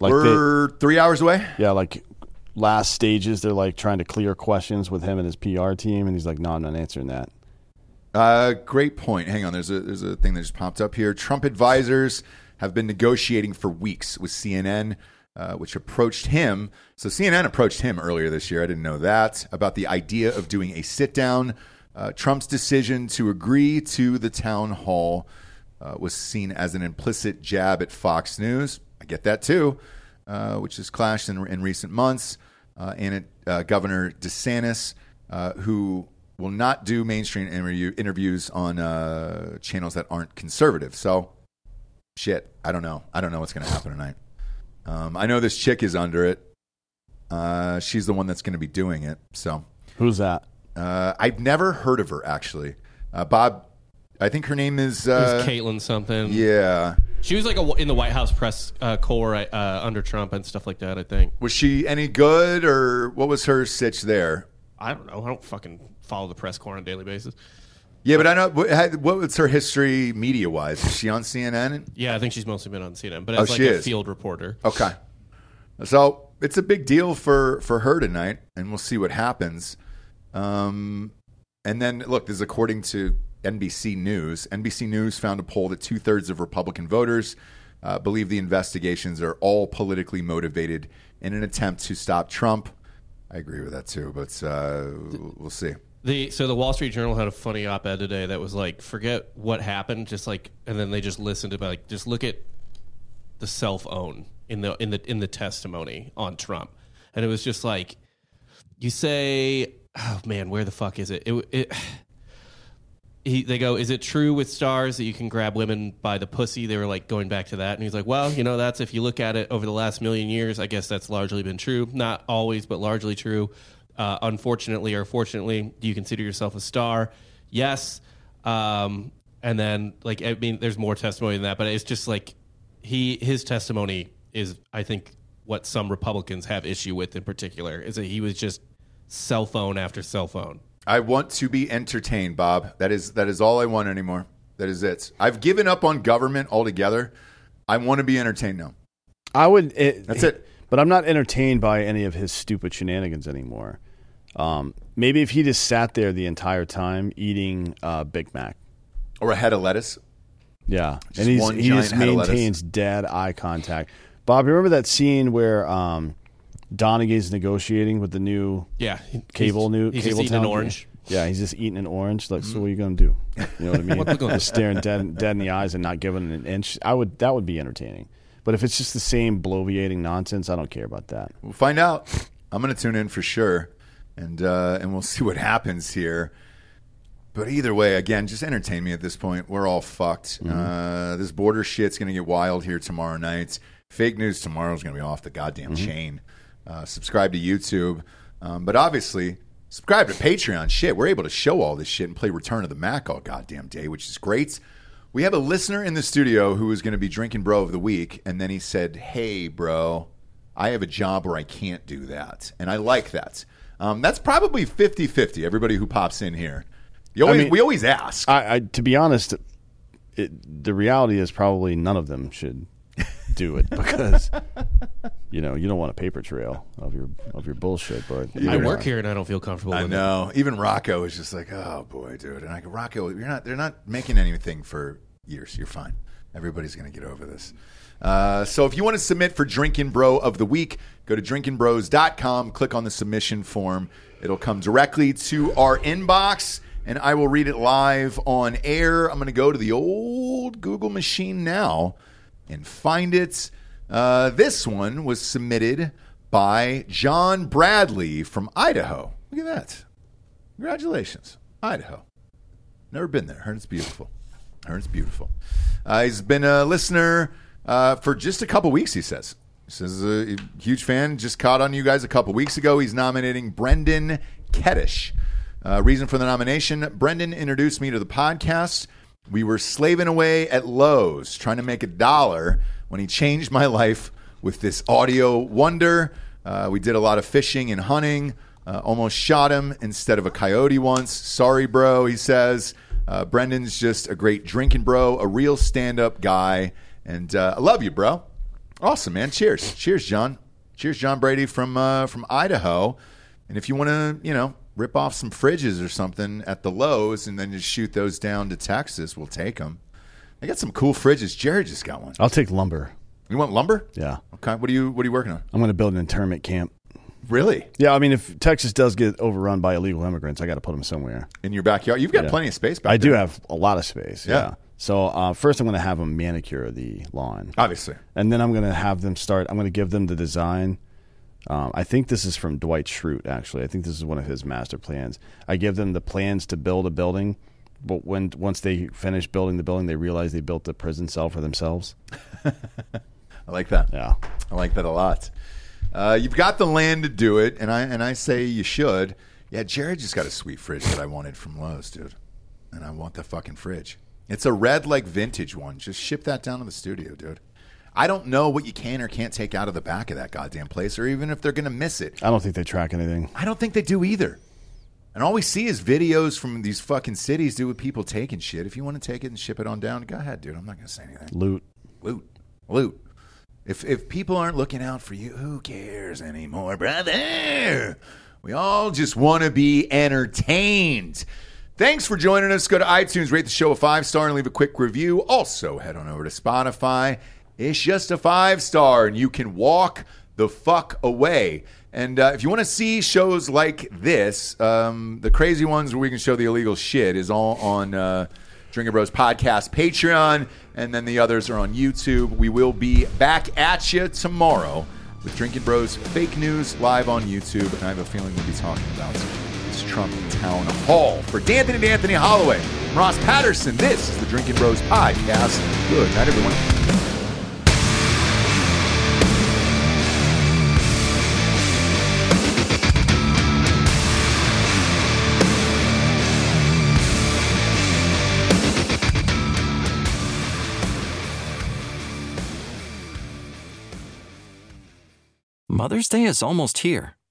Like We're three hours away. yeah, like last stages, they're like trying to clear questions with him and his PR team, and he's like, "No, I'm not answering that." Uh, great point. Hang on. There's a there's a thing that just popped up here. Trump advisors have been negotiating for weeks with CNN, uh, which approached him. So CNN approached him earlier this year. I didn't know that about the idea of doing a sit down. Uh, Trump's decision to agree to the town hall uh, was seen as an implicit jab at Fox News. I get that too, uh, which has clashed in, in recent months. Uh, and it, Governor DeSantis, who will not do mainstream interview, interviews on channels that aren't conservative. So, shit, I don't know. I don't know what's going to happen tonight. Um, I know this chick is under it. Uh, she's the one that's going to be doing it. So, Who's that? uh, I've never heard of her actually. Uh, Bob, I think her name is. It Uh, was Caitlin something. yeah, She was like a, in the White House press uh, corps uh, under Trump and stuff like that. I think. Was she any good, or what was her sitch there? I don't know. I don't fucking follow the press corps on a daily basis. Yeah, but I know what, was her history media wise? Is she on CNN? Yeah, I think she's mostly been on CNN, but Oh, like she a is. field reporter. Okay. So it's a big deal for for her tonight, and we'll see what happens. Um, and then look, this is according to NBC News. NBC News found a poll that two thirds of Republican voters uh, believe the investigations are all politically motivated in an attempt to stop Trump. I agree with that too, but uh, we'll see. The so the Wall Street Journal had a funny op-ed today that was like, forget what happened, just like, and then they just listened to like, just look at the self own in the in the in the testimony on Trump, and it was just like, you say, oh man, where the fuck is it? It, it he, they go, is it true with stars that you can grab women by the pussy? They were like going back to that, and he's like, well, you know, that's if you look at it over the last million years, I guess that's largely been true. Not always, but largely true. Uh, unfortunately or fortunately, do you consider yourself a star? Yes. Um, and then, like, I mean, there's more testimony than that, but it's just like he his testimony is, I think, what some Republicans have issue with in particular is that he was just cell phone after cell phone. I want to be entertained, Bob. That is that is all I want anymore. That is it. I've given up on government altogether. I want to be entertained now. I would. It, That's it. But I'm not entertained by any of his stupid shenanigans anymore. Um, maybe if he just sat there the entire time eating uh, Big Mac. Or a head of lettuce. Yeah, Just and he's, one he just giant head of lettuce. maintains dead eye contact. Bob, you remember that scene where um, Donaghy's negotiating with the new Yeah, cable he's, new he's cable just eating an town? orange. Yeah, he's just eating an orange. Like, so what are you gonna do? You know what I mean? What we gonna just staring dead dead in the eyes and not giving an inch. I would that would be entertaining. But if it's just the same bloviating nonsense, I don't care about that. We'll find out. I'm going to tune in for sure, and uh, and we'll see what happens here. But either way, again, just entertain me at this point. We're all fucked. Uh, this border shit's going to get wild here tomorrow night. Fake news tomorrow is going to be off the goddamn chain. Uh, subscribe to YouTube, um, but obviously subscribe to Patreon. Shit, we're able to show all this shit and play Return of the Mack all goddamn day, which is great. We have a listener in the studio who is going to be drinking bro of the week, and then he said, "Hey, bro, I have a job where I can't do that," and I like that. Um, that's probably 50-50, Everybody who pops in here, you always, mean- we always ask. I, I to be honest, it, the reality is probably none of them should do it because you know you don't want a paper trail of your of your bullshit. But I work here and I don't feel comfortable. I with it. know. Even Rocco is just like, "Oh boy, dude," and I go, "Rocco, you're not. They're not making anything for years. You're fine. Everybody's going to get over this." Uh, so if you want to submit for Drinking Bro of the Week, go to drinkingbros.com, click on the submission form. It'll come directly to our inbox, and I will read it live on air. I'm going to go to the old Google machine now and find it. Uh, this one was submitted by John Bradley from Idaho. Look at that. Congratulations, Idaho. Never been there. Heard it's beautiful. Heard it's beautiful. Uh, he's been a listener uh, for just a couple weeks, he says. Says, a huge fan. Just caught on you guys a couple weeks ago. He's nominating Brendan Keddish. Uh, reason for the nomination Brendan introduced me to the podcast. We were slaving away at Lowe's trying to make a dollar when he changed my life with this audio wonder. Uh, we did a lot of fishing and hunting. Uh, almost shot him instead of a coyote once. Sorry, bro, he says. Uh, Brendan's just a great drinking bro, a real stand up guy. And uh, I love you, bro. Awesome, man. Cheers. Cheers, John. Cheers, John Brady from uh, from Idaho. And if you want to, you know, rip off some fridges or something at the Lowe's and then just shoot those down to Texas, we'll take them. I got some cool fridges. Jared just got one. I'll take lumber. You want lumber? Yeah, Okay. What are you What are you working on? I'm going to build an internment camp. Really? Yeah, I mean, if Texas does get overrun by illegal immigrants, I got to put them somewhere. In your backyard? You've got Yeah. plenty of space back I do have a lot of space. Yeah. Yeah. So uh, first, I'm going to have them manicure the lawn, Obviously. and then I'm going to have them start. I'm going to give them the design. Um, I think this is from Dwight Schrute. Actually, I think this is one of his master plans. I give them the plans to build a building, but when once they finish building the building, they realize they built a prison cell for themselves. I like that. Yeah. I like that a lot. Uh, you've got the land to do it, and I and I say you should. Yeah, Jared just got a sweet fridge that I wanted from Lowe's, dude, and I want the fucking fridge. It's a red like vintage one. Just ship that down to the studio, dude. I don't know what you can or can't take out of the back of that goddamn place, or even if they're going to miss it. I don't think they track anything. I don't think they do either. And all we see is videos from these fucking cities do with people taking shit. If you want to take it and ship it on down, go ahead, dude. I'm not going to say anything. Loot. Loot. Loot. If, if people aren't looking out for you, who cares anymore, brother? We all just want to be entertained. Thanks for joining us. Go to iTunes, rate the show a five star, and leave a quick review. Also, head on over to Spotify. It's just a five star, and you can walk the fuck away. And uh, if you want to see shows like this, um, the crazy ones where we can show the illegal shit is all on uh, Drinkin' Bros Podcast Patreon, and then the others are on YouTube. We will be back at you tomorrow with Drinkin' Bros Fake News live on YouTube, and I have a feeling we'll be talking about this Trump Town Hall. For D'Anthony and Anthony Holloway, I'm Ross Patterson, this is the Drinkin' Bros Podcast. Good night, everyone. Mother's Day is almost here,